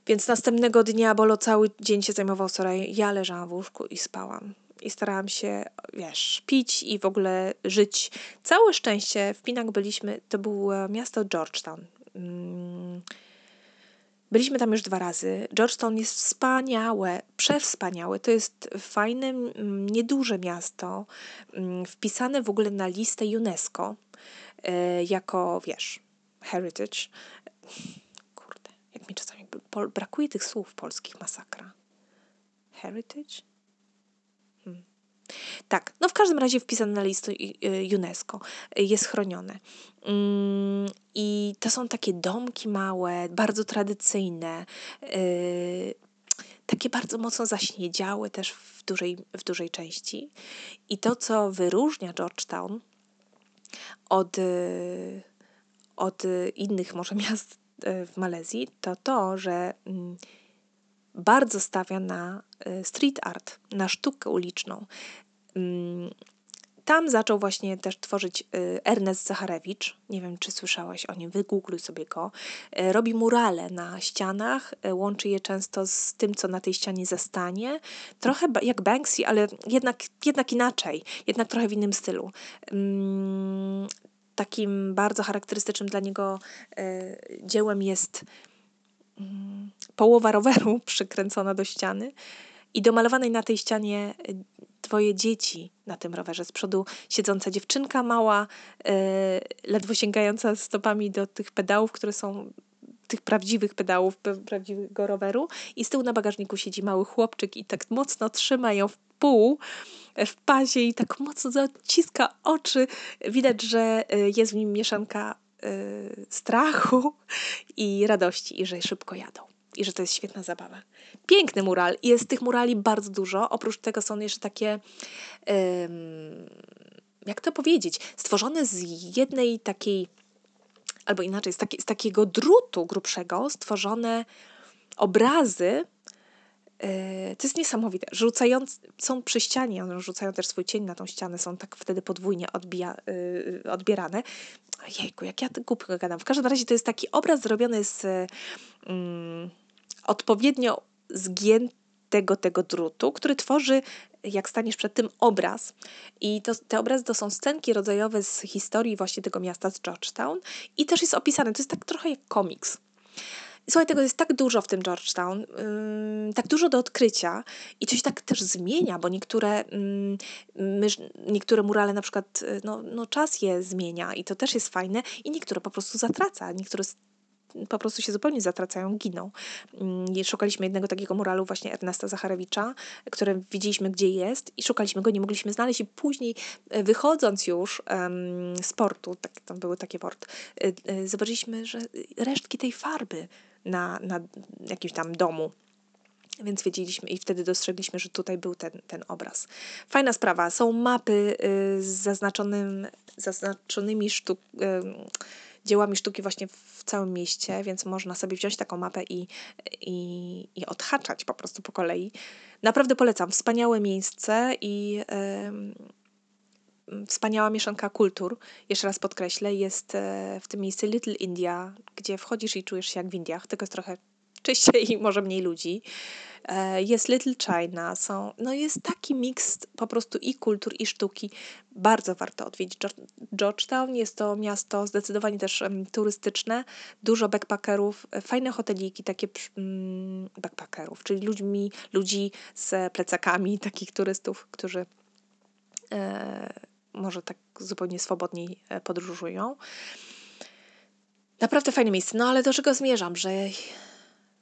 Więc następnego dnia Bolo cały dzień się zajmował Soraya. Ja leżałam w łóżku i spałam i starałam się, wiesz, pić i w ogóle żyć. Całe szczęście w Pinach byliśmy, to było miasto Georgetown. Mm. Byliśmy tam już dwa razy. Georgetown jest wspaniałe, przewspaniałe. To jest fajne, mm, nieduże miasto, mm, wpisane w ogóle na listę UNESCO e, jako, wiesz, heritage. Kurde, jak mi czasami brakuje tych słów polskich, masakra. Heritage? Tak, no w każdym razie wpisane na listę y, UNESCO, jest chronione. Mm, I to są takie domki małe, bardzo tradycyjne, y, takie bardzo mocno zaśniedziałe też w dużej, w dużej części. I to, co wyróżnia Georgetown od, y, od innych może miast w Malezji, to to, że mm, bardzo stawia na y, street art, na sztukę uliczną. Mm, tam zaczął właśnie też tworzyć y, Ernest Zacharewicz. Nie wiem, czy słyszałeś o nim, wygoogluj sobie go. Y, robi murale na ścianach, łączy je często z tym, co na tej ścianie zastanie. Trochę jak Banksy, ale jednak, jednak inaczej, jednak trochę w innym stylu. Mm, takim bardzo charakterystycznym dla niego dziełem jest połowa roweru przykręcona do ściany i domalowanej na tej ścianie twoje dzieci na tym rowerze. Z przodu siedząca dziewczynka mała, yy, ledwo sięgająca stopami do tych pedałów, które są tych prawdziwych pedałów, prawdziwego roweru i z tyłu na bagażniku siedzi mały chłopczyk i tak mocno trzyma ją w pół w pazie i tak mocno zaciska oczy. Widać, że y, jest w nim mieszanka y, strachu i radości i że szybko jadą. I że to jest świetna zabawa. Piękny mural. Jest tych murali bardzo dużo. Oprócz tego są jeszcze takie, jak to powiedzieć, stworzone z jednej takiej albo inaczej, z, taki, z takiego drutu grubszego stworzone obrazy. Yy, to jest niesamowite. Rzucając, są przy ścianie, one rzucają też swój cień na tą ścianę, są tak wtedy podwójnie odbija, yy, odbierane. Jejku, jak ja głupio gadam. W każdym razie to jest taki obraz zrobiony z yy, odpowiednio zgiętego tego drutu, który tworzy jak staniesz przed tym obraz. I to, te obrazy to są scenki rodzajowe z historii właśnie tego miasta, z Georgetown. I też jest opisane, to jest tak trochę jak komiks. Słuchaj, tego jest tak dużo w tym Georgetown, yy, tak dużo do odkrycia i coś tak też zmienia, bo niektóre, yy, niektóre murale na przykład, y, no, no czas je zmienia i to też jest fajne i niektóre po prostu zatraca, niektóre po prostu się zupełnie zatracają, giną. Szukaliśmy jednego takiego muralu właśnie Ernesta Zacharewicza, które widzieliśmy gdzie jest i szukaliśmy go, nie mogliśmy znaleźć i później e, wychodząc już um, z portu, tak, tam były takie port, y, y, zobaczyliśmy, że resztki tej farby na, na jakimś tam domu więc wiedzieliśmy i wtedy dostrzegliśmy, że tutaj był ten, ten obraz. Fajna sprawa. Są mapy y, z zaznaczonym, zaznaczonymi sztuk, dziełami sztuki właśnie w całym mieście, więc można sobie wziąć taką mapę i, i, i odhaczać po prostu po kolei. Naprawdę polecam. Wspaniałe miejsce i yy, wspaniała mieszanka kultur. Jeszcze raz podkreślę, jest e, w tym miejscu Little India, gdzie wchodzisz i czujesz się jak w Indiach, tylko jest trochę czyściej i może mniej ludzi. E, jest Little China, są, no jest taki miks po prostu i kultur, i sztuki. Bardzo warto odwiedzić Georgetown. Jest to miasto zdecydowanie też turystyczne, dużo backpackerów, e, fajne hoteliki, takie um, backpackerów, czyli ludźmi, ludzi z plecakami, takich turystów, którzy może tak zupełnie swobodniej e, podróżują. Naprawdę fajne miejsce. No ale do czego zmierzam, że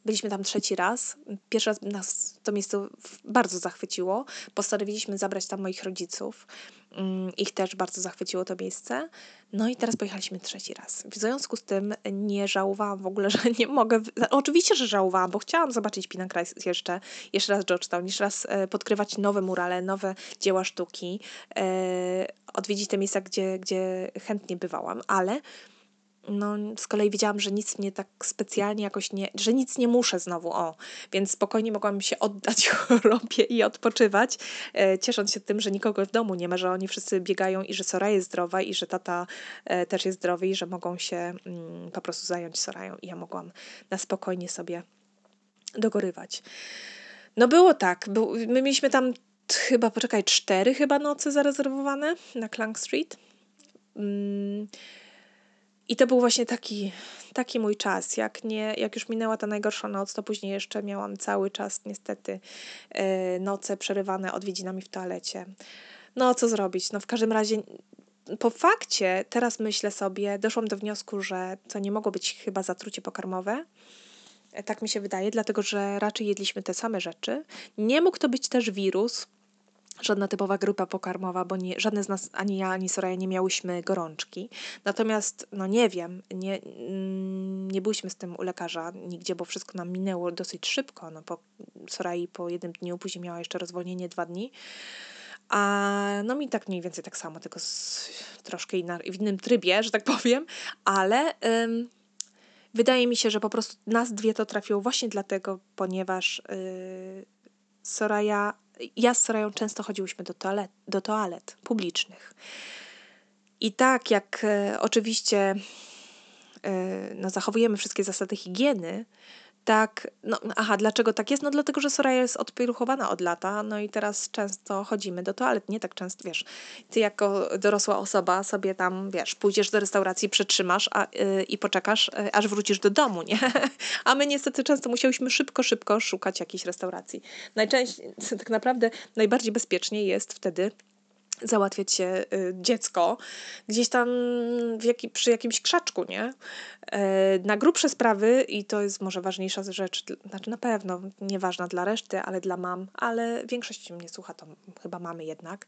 Byliśmy tam trzeci raz. Pierwszy raz nas to miejsce bardzo zachwyciło. Postanowiliśmy zabrać tam moich rodziców. Mm, ich też bardzo zachwyciło to miejsce. No i teraz pojechaliśmy trzeci raz. W związku z tym nie żałowałam w ogóle, że nie mogę. Oczywiście, że żałowałam, bo chciałam zobaczyć Pinakraj jeszcze, jeszcze raz Georgetown, jeszcze raz e, podkrywać nowe murale, nowe dzieła sztuki, e, odwiedzić te miejsca, gdzie, gdzie chętnie bywałam, ale no, z kolei wiedziałam, że nic mnie tak specjalnie jakoś nie, że nic nie muszę znowu, o, więc spokojnie mogłam się oddać chorobie i odpoczywać, e, ciesząc się tym, że nikogo w domu nie ma, że oni wszyscy biegają i że Sora jest zdrowa i że tata e, też jest zdrowy i że mogą się mm, po prostu zająć Sorają i ja mogłam na spokojnie sobie dogorywać. No było tak, był, my mieliśmy tam chyba, poczekaj, cztery chyba noce zarezerwowane na Clank Street. Mm, i to był właśnie taki, taki mój czas. Jak, nie, jak już minęła ta najgorsza noc, to później jeszcze miałam cały czas niestety yy, noce przerywane odwiedzinami w toalecie. No co zrobić? No w każdym razie po fakcie teraz myślę sobie, doszłam do wniosku, że to nie mogło być chyba zatrucie pokarmowe. E, tak mi się wydaje, dlatego że raczej jedliśmy te same rzeczy. Nie mógł to być też wirus, żadna typowa grupa pokarmowa, bo nie, żadne z nas, ani ja, ani Soraya nie miałyśmy gorączki. Natomiast, no nie wiem, nie, mm, nie byliśmy z tym u lekarza nigdzie, bo wszystko nam minęło dosyć szybko. No po Sorai po jednym dniu, później miała jeszcze rozwolnienie dwa dni. A no mi tak mniej więcej tak samo, tylko z, troszkę inna, w innym trybie, że tak powiem, ale ym, wydaje mi się, że po prostu nas dwie to trafiło właśnie dlatego, ponieważ yy, Soraya ja z Sorają często chodziłyśmy do toalet, do toalet publicznych. I tak jak e, oczywiście e, no, zachowujemy wszystkie zasady higieny, tak, no aha, dlaczego tak jest? No dlatego, że Soraya jest odpieruchowana od lata, no i teraz często chodzimy do toalet, nie tak często, wiesz, ty jako dorosła osoba sobie tam, wiesz, pójdziesz do restauracji, przetrzymasz a, yy, i poczekasz, yy, aż wrócisz do domu, nie? A my niestety często musiałyśmy szybko, szybko szukać jakiejś restauracji. Najczęściej, tak naprawdę najbardziej bezpiecznie jest wtedy załatwiać się y, dziecko gdzieś tam przy jakimś krzaczku, nie? E, na grubsze sprawy, i to jest może ważniejsza rzecz, znaczy na pewno nieważna dla reszty, ale dla mam, ale większość mnie słucha, to chyba mamy jednak.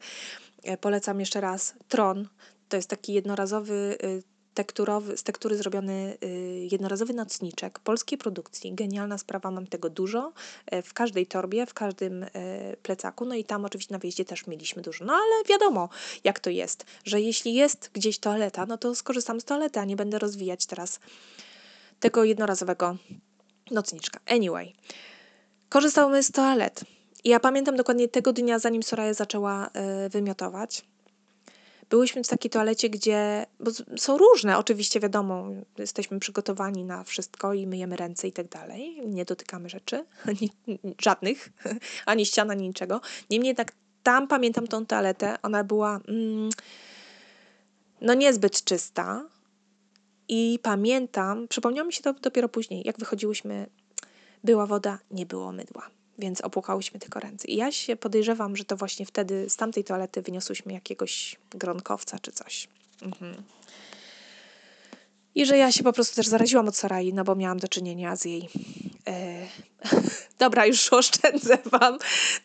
E, polecam jeszcze raz Tron. To jest taki jednorazowy y, tekturowy, z tektury zrobiony y, jednorazowy nocniczek polskiej produkcji. Genialna sprawa, mam tego dużo. Y, w każdej torbie, w każdym y, plecaku. No i tam oczywiście na wyjeździe też mieliśmy dużo. No ale wiadomo, jak to jest, że jeśli jest gdzieś toaleta, no to skorzystam z toalety, a nie będę rozwijać teraz tego jednorazowego nocniczka. Anyway, korzystamy z toalet. I ja pamiętam dokładnie tego dnia, zanim Soraya zaczęła y, wymiotować Byłyśmy w takiej toalecie, gdzie bo są różne, oczywiście wiadomo, jesteśmy przygotowani na wszystko i myjemy ręce i tak dalej. Nie dotykamy rzeczy, ani, żadnych, ani ścian, ani niczego. Niemniej jednak tam pamiętam tą toaletę, ona była mm, no niezbyt czysta. I pamiętam, przypomniało mi się to dopiero później, jak wychodziłyśmy, była woda, nie było mydła więc opłukałyśmy tylko ręce. I ja się podejrzewam, że to właśnie wtedy z tamtej toalety wyniosłyśmy jakiegoś gronkowca czy coś. Mhm. I że ja się po prostu też zaraziłam od Sarai, no bo miałam do czynienia z jej e, Dobra, już oszczędzę Wam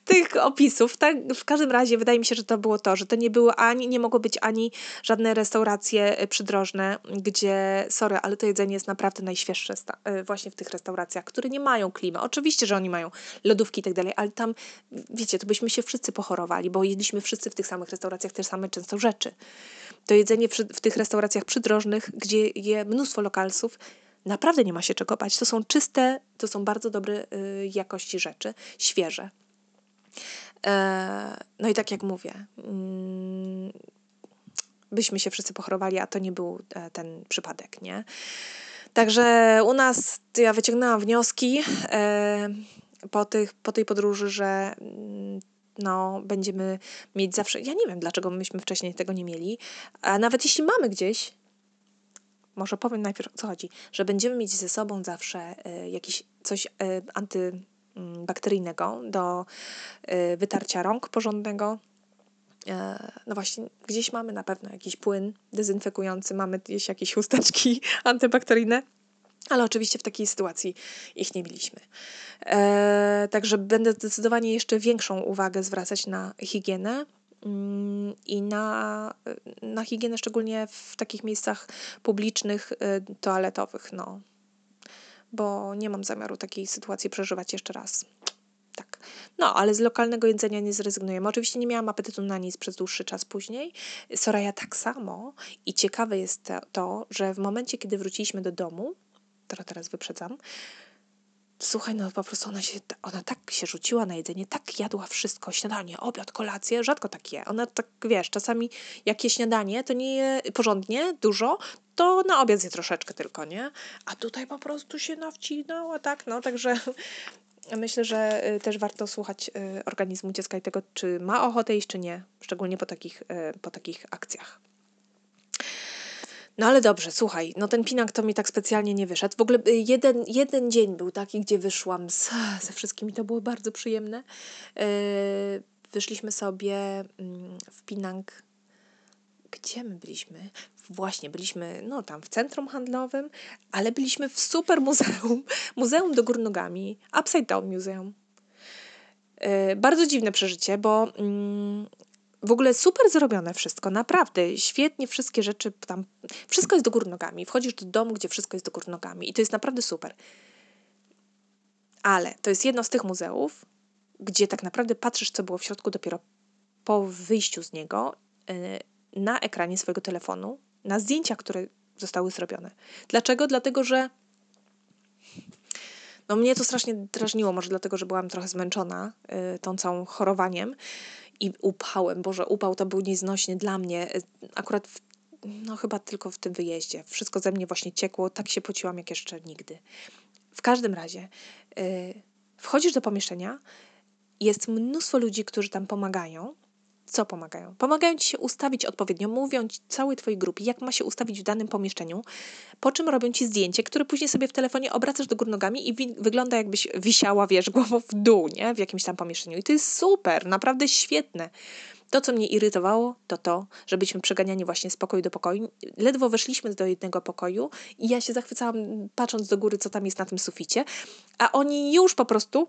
tych opisów. Tak, w każdym razie wydaje mi się, że to było to, że to nie były ani, nie mogło być ani żadne restauracje e, przydrożne, gdzie, sorry, ale to jedzenie jest naprawdę najświeższe e, właśnie w tych restauracjach, które nie mają klimy. Oczywiście, że oni mają lodówki i tak dalej, ale tam, wiecie, to byśmy się wszyscy pochorowali, bo jedliśmy wszyscy w tych samych restauracjach te same często rzeczy. To jedzenie w, w tych restauracjach przydrożnych, gdzie je mnóstwo lokalsów, Naprawdę nie ma się czego bać. To są czyste, to są bardzo dobre y, jakości rzeczy, świeże. E, no i tak jak mówię, mm, byśmy się wszyscy pochorowali, a to nie był e, ten przypadek, nie? Także u nas ja wyciągnęłam wnioski e, po, tych, po tej podróży, że mm, no, będziemy mieć zawsze. Ja nie wiem, dlaczego myśmy wcześniej tego nie mieli. A nawet jeśli mamy gdzieś może powiem najpierw o co chodzi, że będziemy mieć ze sobą zawsze y, jakiś coś y, antybakteryjnego do y, wytarcia rąk porządnego. No właśnie, gdzieś mamy na pewno jakiś płyn dezynfekujący, mamy gdzieś jakieś chusteczki antybakteryjne, ale oczywiście w takiej sytuacji ich nie mieliśmy. E, także będę zdecydowanie jeszcze większą uwagę zwracać na higienę, Mm, i na, na higienę, szczególnie w takich miejscach publicznych, y, toaletowych, no. Bo nie mam zamiaru takiej sytuacji przeżywać jeszcze raz. Tak. No, ale z lokalnego jedzenia nie zrezygnujemy. Oczywiście nie miałam apetytu na nic przez dłuższy czas później. Soraya tak samo. I ciekawe jest to, że w momencie, kiedy wróciliśmy do domu, teraz wyprzedzam, Słuchaj, no po prostu ona się, ona tak się rzuciła na jedzenie, tak jadła wszystko, śniadanie, obiad, kolację, rzadko tak je. Ona tak, wiesz, czasami jak je śniadanie, to nie je porządnie, dużo, to na obiad je troszeczkę tylko, nie? A tutaj po prostu się nawcinała, tak, no, także myślę, że y, też warto słuchać y, organizmu dziecka i tego, czy ma ochotę iść, czy nie, szczególnie po takich, y, po takich akcjach. No ale dobrze, słuchaj, no ten Pinang to mi tak specjalnie nie wyszedł. W ogóle y, jeden, jeden dzień był taki, gdzie wyszłam z, ze wszystkimi, to było bardzo przyjemne. Yy, wyszliśmy sobie mm, w Pinang. Gdzie my byliśmy? Właśnie, byliśmy no tam w centrum handlowym, ale byliśmy w super muzeum, muzeum do gór nogami, Upside Down Museum. Yy, bardzo dziwne przeżycie, bo mm, w ogóle super zrobione wszystko, naprawdę. Świetnie wszystkie rzeczy tam. Wszystko jest do góry nogami. Wchodzisz do domu, gdzie wszystko jest do góry nogami. I to jest naprawdę super. Ale to jest jedno z tych muzeów, gdzie tak naprawdę patrzysz, co było w środku dopiero po wyjściu z niego yy, na ekranie swojego telefonu, na zdjęcia, które zostały zrobione. Dlaczego? Dlatego, że no mnie to strasznie drażniło, może dlatego, że byłam trochę zmęczona yy, tą całą chorowaniem i upałem. Boże, upał to był nieznośny dla mnie. Akurat w, no chyba tylko w tym wyjeździe. Wszystko ze mnie właśnie ciekło. Tak się pociłam jak jeszcze nigdy. W każdym razie, yy, wchodzisz do pomieszczenia, jest mnóstwo ludzi, którzy tam pomagają. Co pomagają? Pomagają ci się ustawić odpowiednio, mówią ci całej twojej grupie, jak ma się ustawić w danym pomieszczeniu, po czym robią ci zdjęcie, które później sobie w telefonie obracasz do góry nogami i wi- wygląda jakbyś wisiała, wiesz, głową w dół, nie? W jakimś tam pomieszczeniu. I to jest super, naprawdę świetne. To, co mnie irytowało, to to, że byliśmy przeganiani właśnie z pokoju do pokoju. Ledwo weszliśmy do jednego pokoju i ja się zachwycałam, patrząc do góry, co tam jest na tym suficie, a oni już po prostu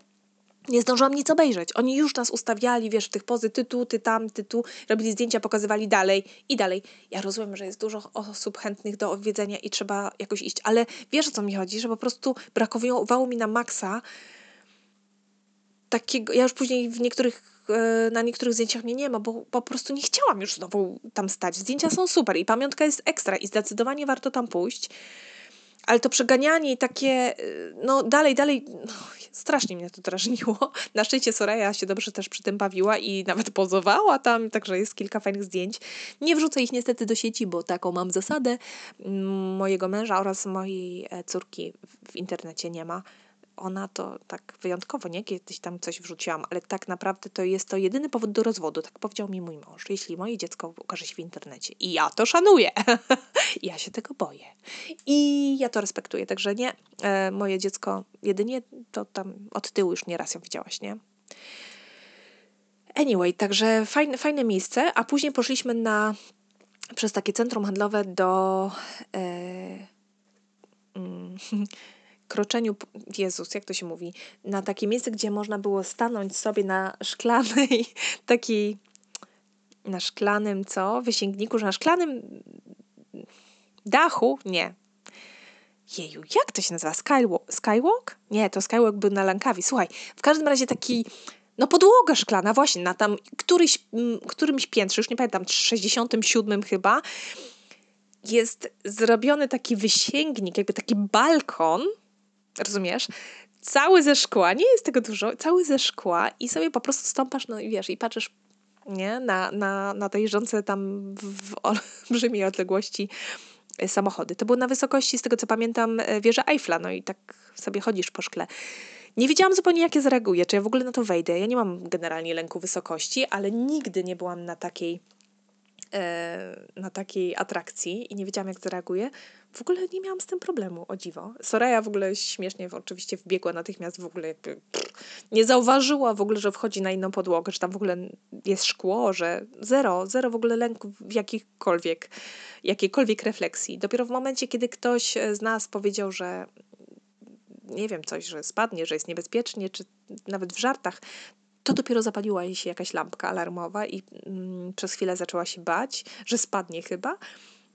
nie zdążyłam nic obejrzeć. Oni już nas ustawiali, wiesz, w tych pozy, ty tu, ty tam, ty tu, robili zdjęcia, pokazywali dalej i dalej. Ja rozumiem, że jest dużo osób chętnych do odwiedzenia i trzeba jakoś iść, ale wiesz o co mi chodzi, że po prostu brakowało mi na maksa takiego, ja już później w niektórych, e, na niektórych zdjęciach mnie nie ma, bo po prostu nie chciałam już znowu tam stać. Zdjęcia są super i pamiątka jest ekstra i zdecydowanie warto tam pójść. Ale to przeganianie i takie, y, no dalej, dalej, no, strasznie mnie to drażniło. Na szczęście Soraya się dobrze też przy tym bawiła i nawet pozowała tam, także jest kilka fajnych zdjęć. Nie wrzucę ich niestety do sieci, bo taką mam zasadę. Mojego męża oraz mojej e, córki w internecie nie ma ona to tak wyjątkowo, nie? Kiedyś tam coś wrzuciłam, ale tak naprawdę to jest to jedyny powód do rozwodu, tak powiedział mi mój mąż. Jeśli moje dziecko ukaże się w internecie i ja to szanuję, ja się tego boję i ja to respektuję, także nie, e, moje dziecko jedynie to tam od tyłu już nieraz ją widziałaś, nie? Anyway, także fajne, fajne miejsce, a później poszliśmy na przez takie centrum handlowe do e, mm, kroczeniu, Jezus, jak to się mówi, na takie miejsce, gdzie można było stanąć sobie na szklanej, takiej, na szklanym, co? Wysięgniku, że na szklanym dachu? Nie. Jeju, jak to się nazywa? Skywalk? Skywalk? Nie, to Skywalk był na Lankawi. Słuchaj, w każdym razie taki, no podłoga szklana, właśnie, na tam któryś, którymś piętrze, już nie pamiętam, 67 chyba, jest zrobiony taki wysięgnik, jakby taki balkon, rozumiesz? Cały ze szkła, nie jest tego dużo, cały ze szkła i sobie po prostu stąpasz, no i wiesz, i patrzysz nie? Na, na, na te jeżdżące tam w olbrzymiej odległości e, samochody. To było na wysokości, z tego co pamiętam, e, wieża Eiffla, no i tak sobie chodzisz po szkle. Nie wiedziałam zupełnie, jakie zareaguję, czy ja w ogóle na to wejdę. Ja nie mam generalnie lęku wysokości, ale nigdy nie byłam na takiej na takiej atrakcji i nie wiedziałam, jak zareaguje, w ogóle nie miałam z tym problemu, o dziwo. Soraya w ogóle śmiesznie oczywiście wbiegła natychmiast, w ogóle jakby pff, nie zauważyła w ogóle, że wchodzi na inną podłogę, że tam w ogóle jest szkło, że zero, zero w ogóle lęku w jakichkolwiek, jakiejkolwiek refleksji. Dopiero w momencie, kiedy ktoś z nas powiedział, że nie wiem, coś, że spadnie, że jest niebezpiecznie, czy nawet w żartach, to dopiero zapaliła jej się jakaś lampka alarmowa i mm, przez chwilę zaczęła się bać, że spadnie chyba.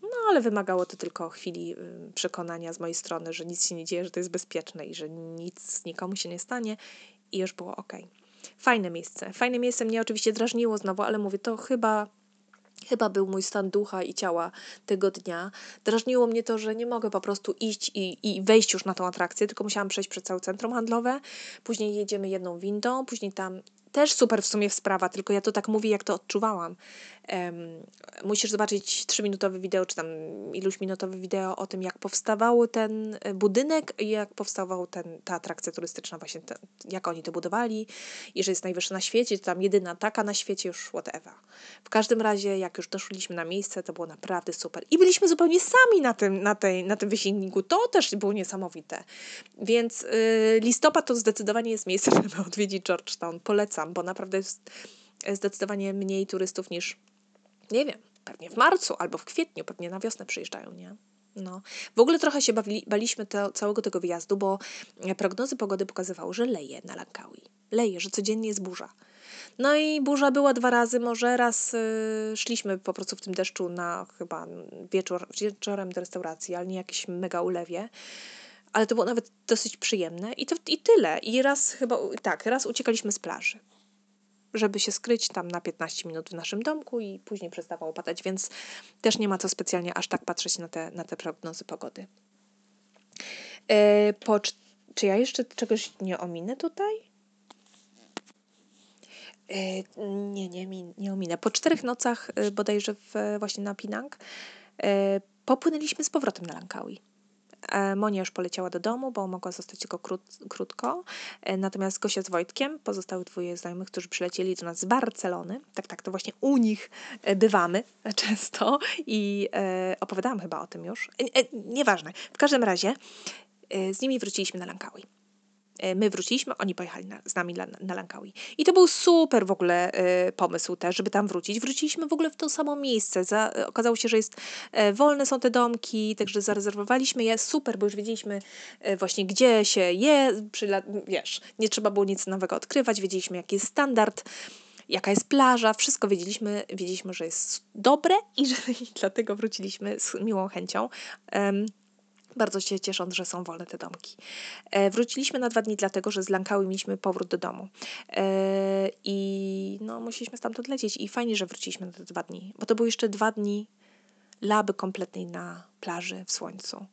No ale wymagało to tylko chwili y, przekonania z mojej strony, że nic się nie dzieje, że to jest bezpieczne i że nic nikomu się nie stanie i już było ok. Fajne miejsce. Fajne miejsce mnie oczywiście drażniło znowu, ale mówię, to chyba Chyba był mój stan ducha i ciała tego dnia. Drażniło mnie to, że nie mogę po prostu iść i, i wejść już na tą atrakcję, tylko musiałam przejść przez całe centrum handlowe. Później jedziemy jedną windą, później tam też super w sumie sprawa, tylko ja to tak mówię, jak to odczuwałam. Um, musisz zobaczyć trzyminutowe wideo, czy tam iluś minutowe wideo o tym, jak powstawał ten e, budynek i jak powstawał ten, ta atrakcja turystyczna, właśnie ten, jak oni to budowali i że jest najwyższa na świecie, tam jedyna taka na świecie, już whatever. W każdym razie, jak już doszliśmy na miejsce, to było naprawdę super. I byliśmy zupełnie sami na tym, na tej, na tym wysięgniku. To też było niesamowite. Więc yy, listopad to zdecydowanie jest miejsce, żeby odwiedzić Georgetown. Polecam, bo naprawdę jest zdecydowanie mniej turystów niż nie wiem, pewnie w marcu albo w kwietniu, pewnie na wiosnę przyjeżdżają, nie? No. W ogóle trochę się bawili, baliśmy to, całego tego wyjazdu, bo prognozy pogody pokazywały, że leje na Lankawi. Leje, że codziennie jest burza. No i burza była dwa razy, może raz y, szliśmy po prostu w tym deszczu na chyba wieczór, wieczorem do restauracji, ale nie jakieś mega ulewie. Ale to było nawet dosyć przyjemne i to i tyle. I raz chyba, tak, raz uciekaliśmy z plaży żeby się skryć tam na 15 minut w naszym domku i później przestawało padać, więc też nie ma co specjalnie aż tak patrzeć na te, na te prognozy pogody. E, po, czy ja jeszcze czegoś nie ominę tutaj? E, nie, nie, nie ominę. Po czterech nocach e, bodajże w, właśnie na Pinang popłynęliśmy z powrotem na Langkawi. E, Monia już poleciała do domu, bo mogła zostać tylko krót, krótko. E, natomiast Gosia z Wojtkiem, pozostałych dwóje znajomych, którzy przylecieli do nas z Barcelony, tak, tak, to właśnie u nich e, bywamy często i opowiadałam chyba o tym już. Nieważne. W każdym razie z nimi wróciliśmy na Lankawi. E, my wróciliśmy, oni pojechali na, z nami na, na Lankawi. I to był super w ogóle y, pomysł też, żeby tam wrócić. Wróciliśmy w ogóle w to samo miejsce. Za, okazało się, że jest y, wolne są te domki, także zarezerwowaliśmy je. Super, bo już wiedzieliśmy y, właśnie gdzie się je, przy, wiesz, nie trzeba było nic nowego odkrywać, wiedzieliśmy jaki jest standard jaka jest plaża, wszystko wiedzieliśmy, wiedzieliśmy, że jest dobre i że i dlatego wróciliśmy z miłą chęcią. Bardzo się ciesząc, że są wolne te domki. E, wróciliśmy na dwa dni, dlatego że z Lankały mieliśmy powrót do domu. E, I no, musieliśmy stamtąd lecieć. I fajnie, że wróciliśmy na te dwa dni, bo to były jeszcze dwa dni laby kompletnej na plaży w słońcu.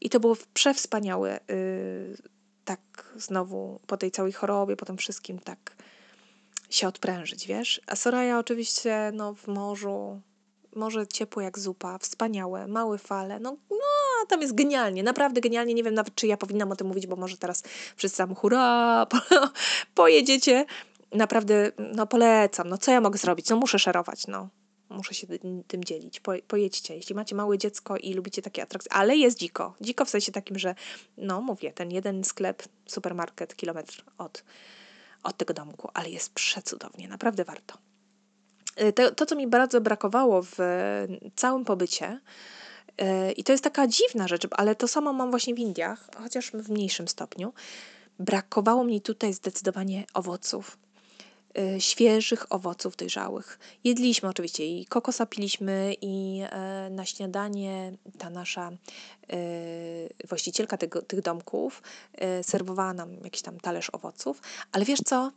I to było przewspaniałe. Y, tak znowu po tej całej chorobie, po tym wszystkim, tak się odprężyć, wiesz? A Soraya oczywiście no, w morzu, morze ciepłe jak zupa, wspaniałe, małe fale, no, no tam jest genialnie, naprawdę genialnie. Nie wiem nawet, czy ja powinnam o tym mówić, bo może teraz wszyscy tam hurra, po, pojedziecie. Naprawdę, no polecam. No co ja mogę zrobić? No muszę szerować, no. Muszę się tym dzielić. Po, pojedźcie, jeśli macie małe dziecko i lubicie takie atrakcje. Ale jest dziko. Dziko w sensie takim, że no mówię, ten jeden sklep, supermarket, kilometr od, od tego domku, ale jest przecudownie, naprawdę warto. Y, to, to, co mi bardzo brakowało w całym pobycie, E, I to jest taka dziwna rzecz, ale to samo mam właśnie w Indiach, chociaż w mniejszym stopniu. Brakowało mi tutaj zdecydowanie owoców. Świeżych owoców dojrzałych. Jedliśmy oczywiście i kokosa piliśmy i e, na śniadanie ta nasza właścicielka tego, tych domków serwowała nam jakiś tam talerz owoców, ale wiesz co?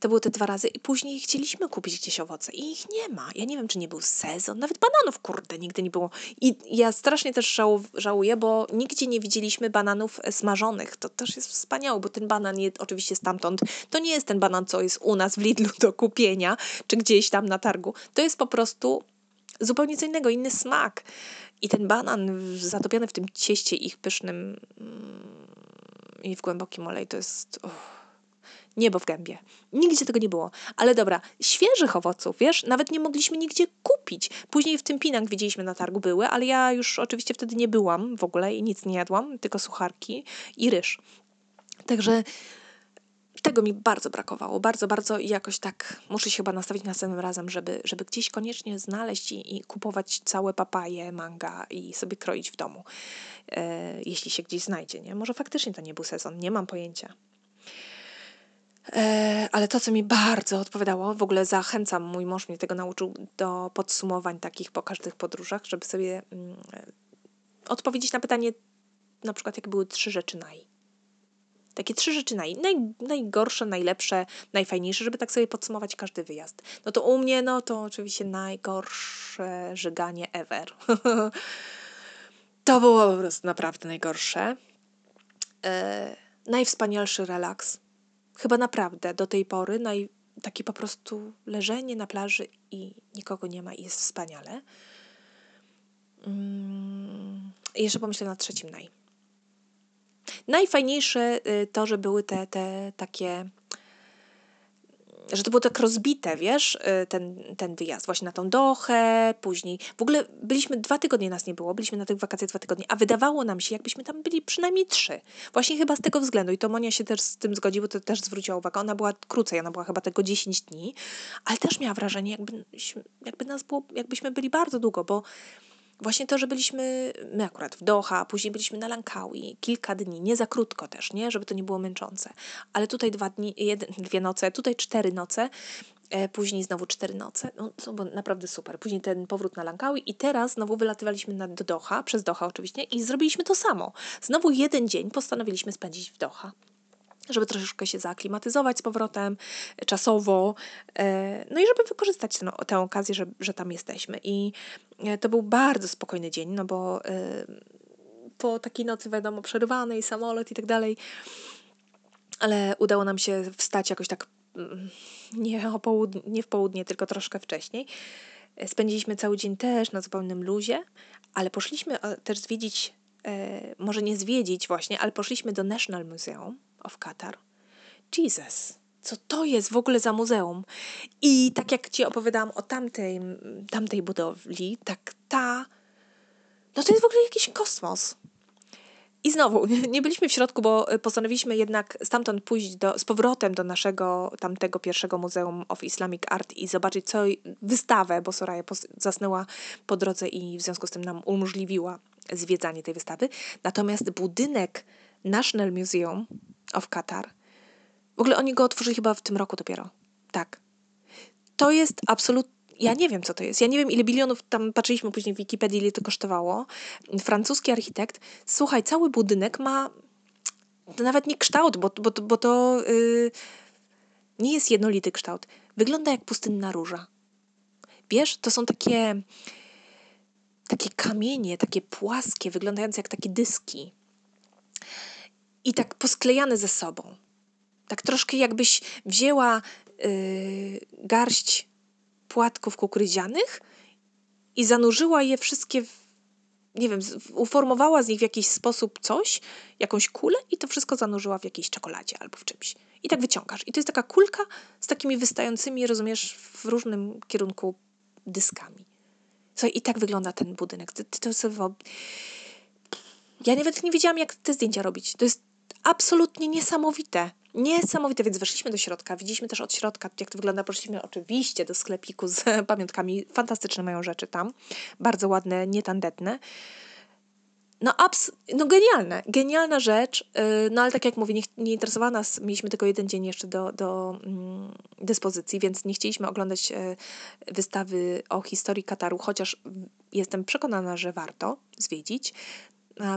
To były te dwa razy i później chcieliśmy kupić gdzieś owoce i ich nie ma. Ja nie wiem, czy nie był sezon, nawet bananów, kurde, nigdy nie było. I ja strasznie też żał, żałuję, bo nigdzie nie widzieliśmy bananów e, smażonych. To też jest wspaniałe, bo ten banan jest oczywiście stamtąd. To nie jest ten banan, co jest u nas w Lidlu do kupienia, czy gdzieś tam na targu. To jest po prostu zupełnie co innego, inny smak. I ten banan zatopiony w tym cieście ich pysznym mm, i w głębokim oleju to jest... niebo w gębie. Nigdzie tego nie było. Ale dobra, świeżych owoców, wiesz, nawet nie mogliśmy nigdzie kupić. Później w tym Pinang widzieliśmy na targu były, ale ja już oczywiście wtedy nie byłam w ogóle i nic nie jadłam, tylko sucharki i ryż. Także tego mi bardzo brakowało, bardzo, bardzo i jakoś tak muszę się chyba nastawić następnym razem, żeby, żeby gdzieś koniecznie znaleźć i, i kupować całe papaje, manga i sobie kroić w domu, e, jeśli się gdzieś znajdzie, nie? Może faktycznie to nie był sezon, nie mam pojęcia. E, ale to, co mi bardzo odpowiadało, w ogóle zachęcam, mój mąż mnie tego nauczył, do podsumowań takich po każdych podróżach, żeby sobie mm, odpowiedzieć na pytanie, na przykład, jakie były trzy rzeczy naj. Takie trzy rzeczy naj, naj, najgorsze, najlepsze, najfajniejsze, żeby tak sobie podsumować każdy wyjazd. No to u mnie, no to oczywiście najgorsze żyganie ever. to było po prostu naprawdę najgorsze. E, najwspanialszy relaks chyba naprawdę do tej pory naj, takie po prostu leżenie na plaży i nikogo nie ma i jest wspaniale. Mm, jeszcze pomyślę na trzecim naj. Najfajniejsze y, to, że były te, te takie że to było tak rozbite, wiesz, y, ten, ten wyjazd właśnie na tą Dochę, później. W ogóle byliśmy, dwa tygodnie nas nie było, byliśmy na tych wakacjach dwa tygodnie, a wydawało nam się, jakbyśmy tam byli przynajmniej trzy. Właśnie chyba z tego względu i to Monia się też z tym zgodzi, bo to też zwróciła uwagę. Ona była krócej, ona była chyba tego 10 dni, ale też miała wrażenie, jakby, jakby nas było, jakbyśmy byli bardzo długo, bo właśnie to, że byliśmy, my akurat w Doha, później byliśmy na Lankawi, kilka dni, nie za krótko też, nie, żeby to nie było męczące, ale tutaj dwa dni, jeden, dwie noce, tutaj cztery noce, e, później znowu cztery noce, no to było naprawdę super. Później ten powrót na Lankawi i teraz znowu wylatywaliśmy na, do Doha, przez Doha oczywiście i zrobiliśmy to samo. Znowu jeden dzień postanowiliśmy spędzić w Doha żeby troszeczkę się zaaklimatyzować z powrotem czasowo, e, no i żeby wykorzystać tę, tę okazję, że, że tam jesteśmy. I e, to był bardzo spokojny dzień, no bo e, po takiej nocy, wiadomo, przerywanej, samolot i tak dalej, ale udało nam się wstać jakoś tak mm, nie, o południe, nie w południe, tylko troszkę wcześniej. Spędziliśmy cały dzień też na zupełnym luzie, ale poszliśmy też zwiedzić e, może nie zwiedzić właśnie, ale poszliśmy do National Museum of Qatar. Jesus, co to jest w ogóle za muzeum? I tak jak Ci opowiadałam o tamtej, tamtej budowli, tak ta, no to jest w ogóle jakiś kosmos. I znowu, nie byliśmy w środku, bo postanowiliśmy jednak stamtąd pójść do, z powrotem do naszego tamtego pierwszego Muzeum of Islamic Art i zobaczyć co, wystawę, bo Soraya zasnęła po drodze i w związku z tym nam umożliwiła zwiedzanie tej wystawy. Natomiast budynek National Museum of Qatar, w ogóle oni go otworzyli chyba w tym roku dopiero. Tak. To jest absolutnie ja nie wiem, co to jest. Ja nie wiem, ile bilionów tam patrzyliśmy później w Wikipedii, ile to kosztowało. Francuski architekt. Słuchaj, cały budynek ma nawet nie kształt, bo, bo, bo to yy, nie jest jednolity kształt. Wygląda jak pustynna róża. Wiesz, to są takie takie kamienie, takie płaskie, wyglądające jak takie dyski. I tak posklejane ze sobą. Tak troszkę jakbyś wzięła yy, garść płatków kukurydzianych i zanurzyła je wszystkie w, nie wiem, uformowała z nich w jakiś sposób coś, jakąś kulę i to wszystko zanurzyła w jakiejś czekoladzie albo w czymś. I tak wyciągasz. I to jest taka kulka z takimi wystającymi, rozumiesz, w różnym kierunku dyskami. Słuchaj, i tak wygląda ten budynek. To, to, to, ja nawet nie wiedziałam, jak te zdjęcia robić. To jest absolutnie niesamowite. Niesamowite, więc weszliśmy do środka, widzieliśmy też od środka, jak to wygląda. Poszliśmy oczywiście do sklepiku z pamiątkami. Fantastyczne mają rzeczy tam. Bardzo ładne, nietandetne. No, abs no genialne, genialna rzecz, yy, no ale tak jak mówię, nie, nie interesowała nas, mieliśmy tylko jeden dzień jeszcze do, do mm, dyspozycji, więc nie chcieliśmy oglądać yy, wystawy o historii Kataru, chociaż jestem przekonana, że warto zwiedzić.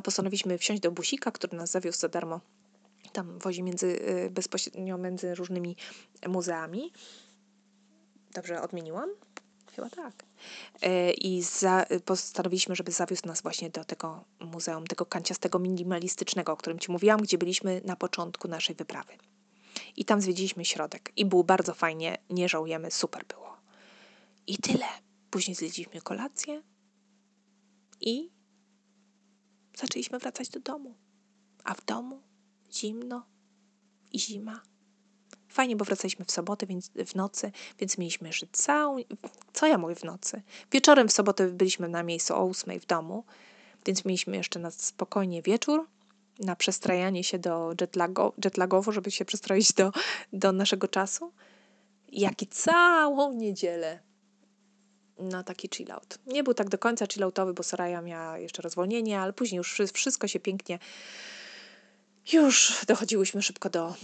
Postanowiliśmy wsiąść do busika, który nas zawiózł za darmo tam wozi między, y, bezpośrednio między różnymi muzeami. Dobrze odmieniłam? Chyba tak. E, I za, postanowiliśmy, żeby zawiózł nas właśnie do tego muzeum, tego kanciastego minimalistycznego, o którym Ci mówiłam, gdzie byliśmy na początku naszej wyprawy. I tam zwiedziliśmy środek. I było bardzo fajnie, nie żałujemy, super było. I tyle. Później zjedliśmy kolację i zaczęliśmy wracać do domu. A w domu zimno i zima. Fajnie, bo wracaliśmy w sobotę, więc w nocy, więc mieliśmy jeszcze całą. Co ja mówię w nocy? Wieczorem w sobotę byliśmy na miejscu o ósmej w domu, więc mieliśmy jeszcze na spokojnie wieczór, na przestrajanie się do jetlago, jetlagowo, żeby się przestroić do, do naszego czasu. Jak i całą niedzielę na taki chillout. Nie był tak do końca chilloutowy, bo Soraya miała jeszcze rozwolnienie, ale później już wszystko się pięknie już dochodziłyśmy szybko do,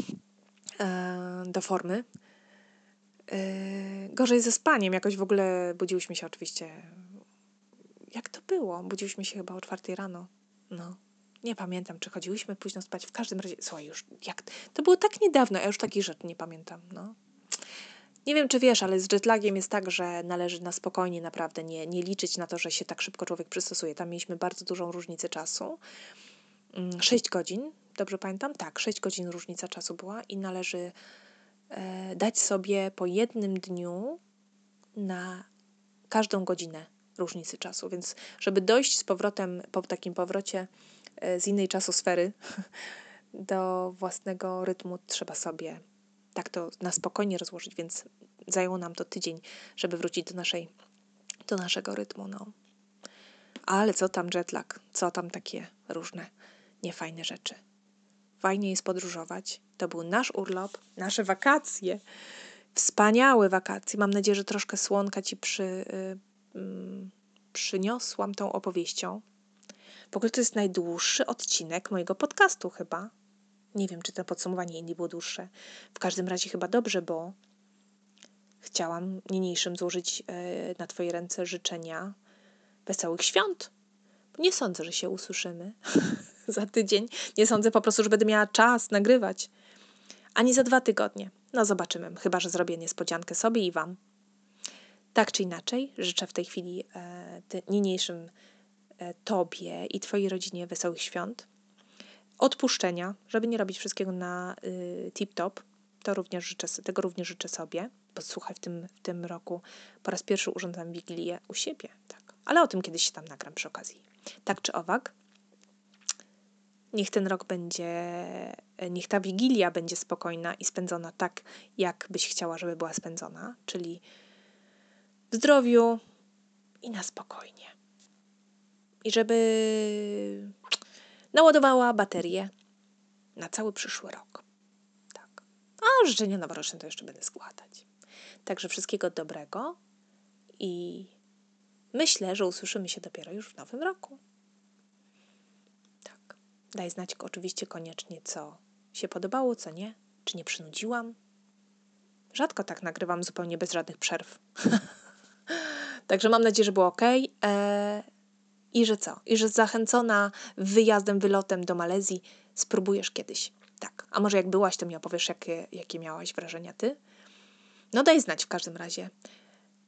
e, do formy. E, gorzej ze spaniem. Jakoś w ogóle budziłyśmy się oczywiście. Jak to było? Budziłyśmy się chyba o czwartej rano. No. Nie pamiętam, czy chodziłyśmy późno spać. W każdym razie, słuchaj, już jak. To było tak niedawno, ja już takich rzeczy nie pamiętam. No. Nie wiem, czy wiesz, ale z jetlagiem jest tak, że należy na spokojnie naprawdę nie, nie liczyć na to, że się tak szybko człowiek przystosuje. Tam mieliśmy bardzo dużą różnicę czasu. 6 mm, godzin dobrze pamiętam? Tak, 6 godzin różnica czasu była i należy e, dać sobie po jednym dniu na każdą godzinę różnicy czasu. Więc, żeby dojść z powrotem, po takim powrocie e, z innej czasosfery do własnego rytmu, trzeba sobie tak to na spokojnie rozłożyć, więc zajęło nam to tydzień, żeby wrócić do, naszej, do naszego rytmu. No. Ale co tam jetlag, co tam takie różne niefajne rzeczy fajnie jest podróżować. To był nasz urlop, nasze wakacje. Wspaniałe wakacje. Mam nadzieję, że troszkę słonka ci przy, y, y, przyniosłam tą opowieścią. W ogóle to jest najdłuższy odcinek mojego podcastu chyba. Nie wiem, czy to podsumowanie nie było dłuższe. W każdym razie chyba dobrze, bo chciałam niniejszym złożyć y, na Twoje ręce życzenia wesołych świąt. Nie sądzę, że się usłyszymy. za tydzień. Nie sądzę po prostu, że będę miała czas nagrywać. Ani za dwa tygodnie. No zobaczymy, chyba że zrobię niespodziankę sobie i Wam. Tak czy inaczej, życzę w tej chwili e, niniejszym e, Tobie i Twojej rodzinie wesołych świąt. Odpuszczenia, żeby nie robić wszystkiego na y, tip-top. To również życzę, tego również życzę sobie, bo słuchaj, w tym, w tym roku po raz pierwszy urządzam Wigilię u siebie. Tak. Ale o tym kiedyś się tam nagram przy okazji. Tak czy owak, Niech ten rok będzie, niech ta wigilia będzie spokojna i spędzona tak, jak byś chciała, żeby była spędzona, czyli w zdrowiu i na spokojnie. I żeby naładowała baterię na cały przyszły rok. Tak. A życzenia noworoczne to jeszcze będę składać. Także wszystkiego dobrego i myślę, że usłyszymy się dopiero już w nowym roku. Tak. Daj znać oczywiście koniecznie, co się podobało, co nie, czy nie przynudziłam. Rzadko tak nagrywam zupełnie bez żadnych przerw. Także mam nadzieję, że było ok. Eee, I że co? I że zachęcona wyjazdem, wylotem do Malezji spróbujesz kiedyś. Tak. A może jak byłaś, to mi opowiesz, jakie, jakie miałaś wrażenia ty? No daj znać w każdym razie.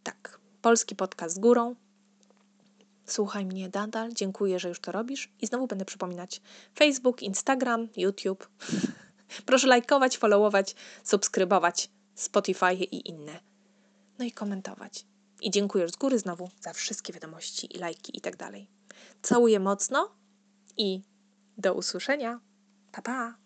Tak. Polski podcast z górą. Słuchaj mnie nadal. Dziękuję, że już to robisz. I znowu będę przypominać Facebook, Instagram, YouTube. Proszę lajkować, followować, subskrybować Spotify i inne. No i komentować. I dziękuję z góry znowu za wszystkie wiadomości i lajki i tak dalej. Całuję mocno i do usłyszenia. Pa pa!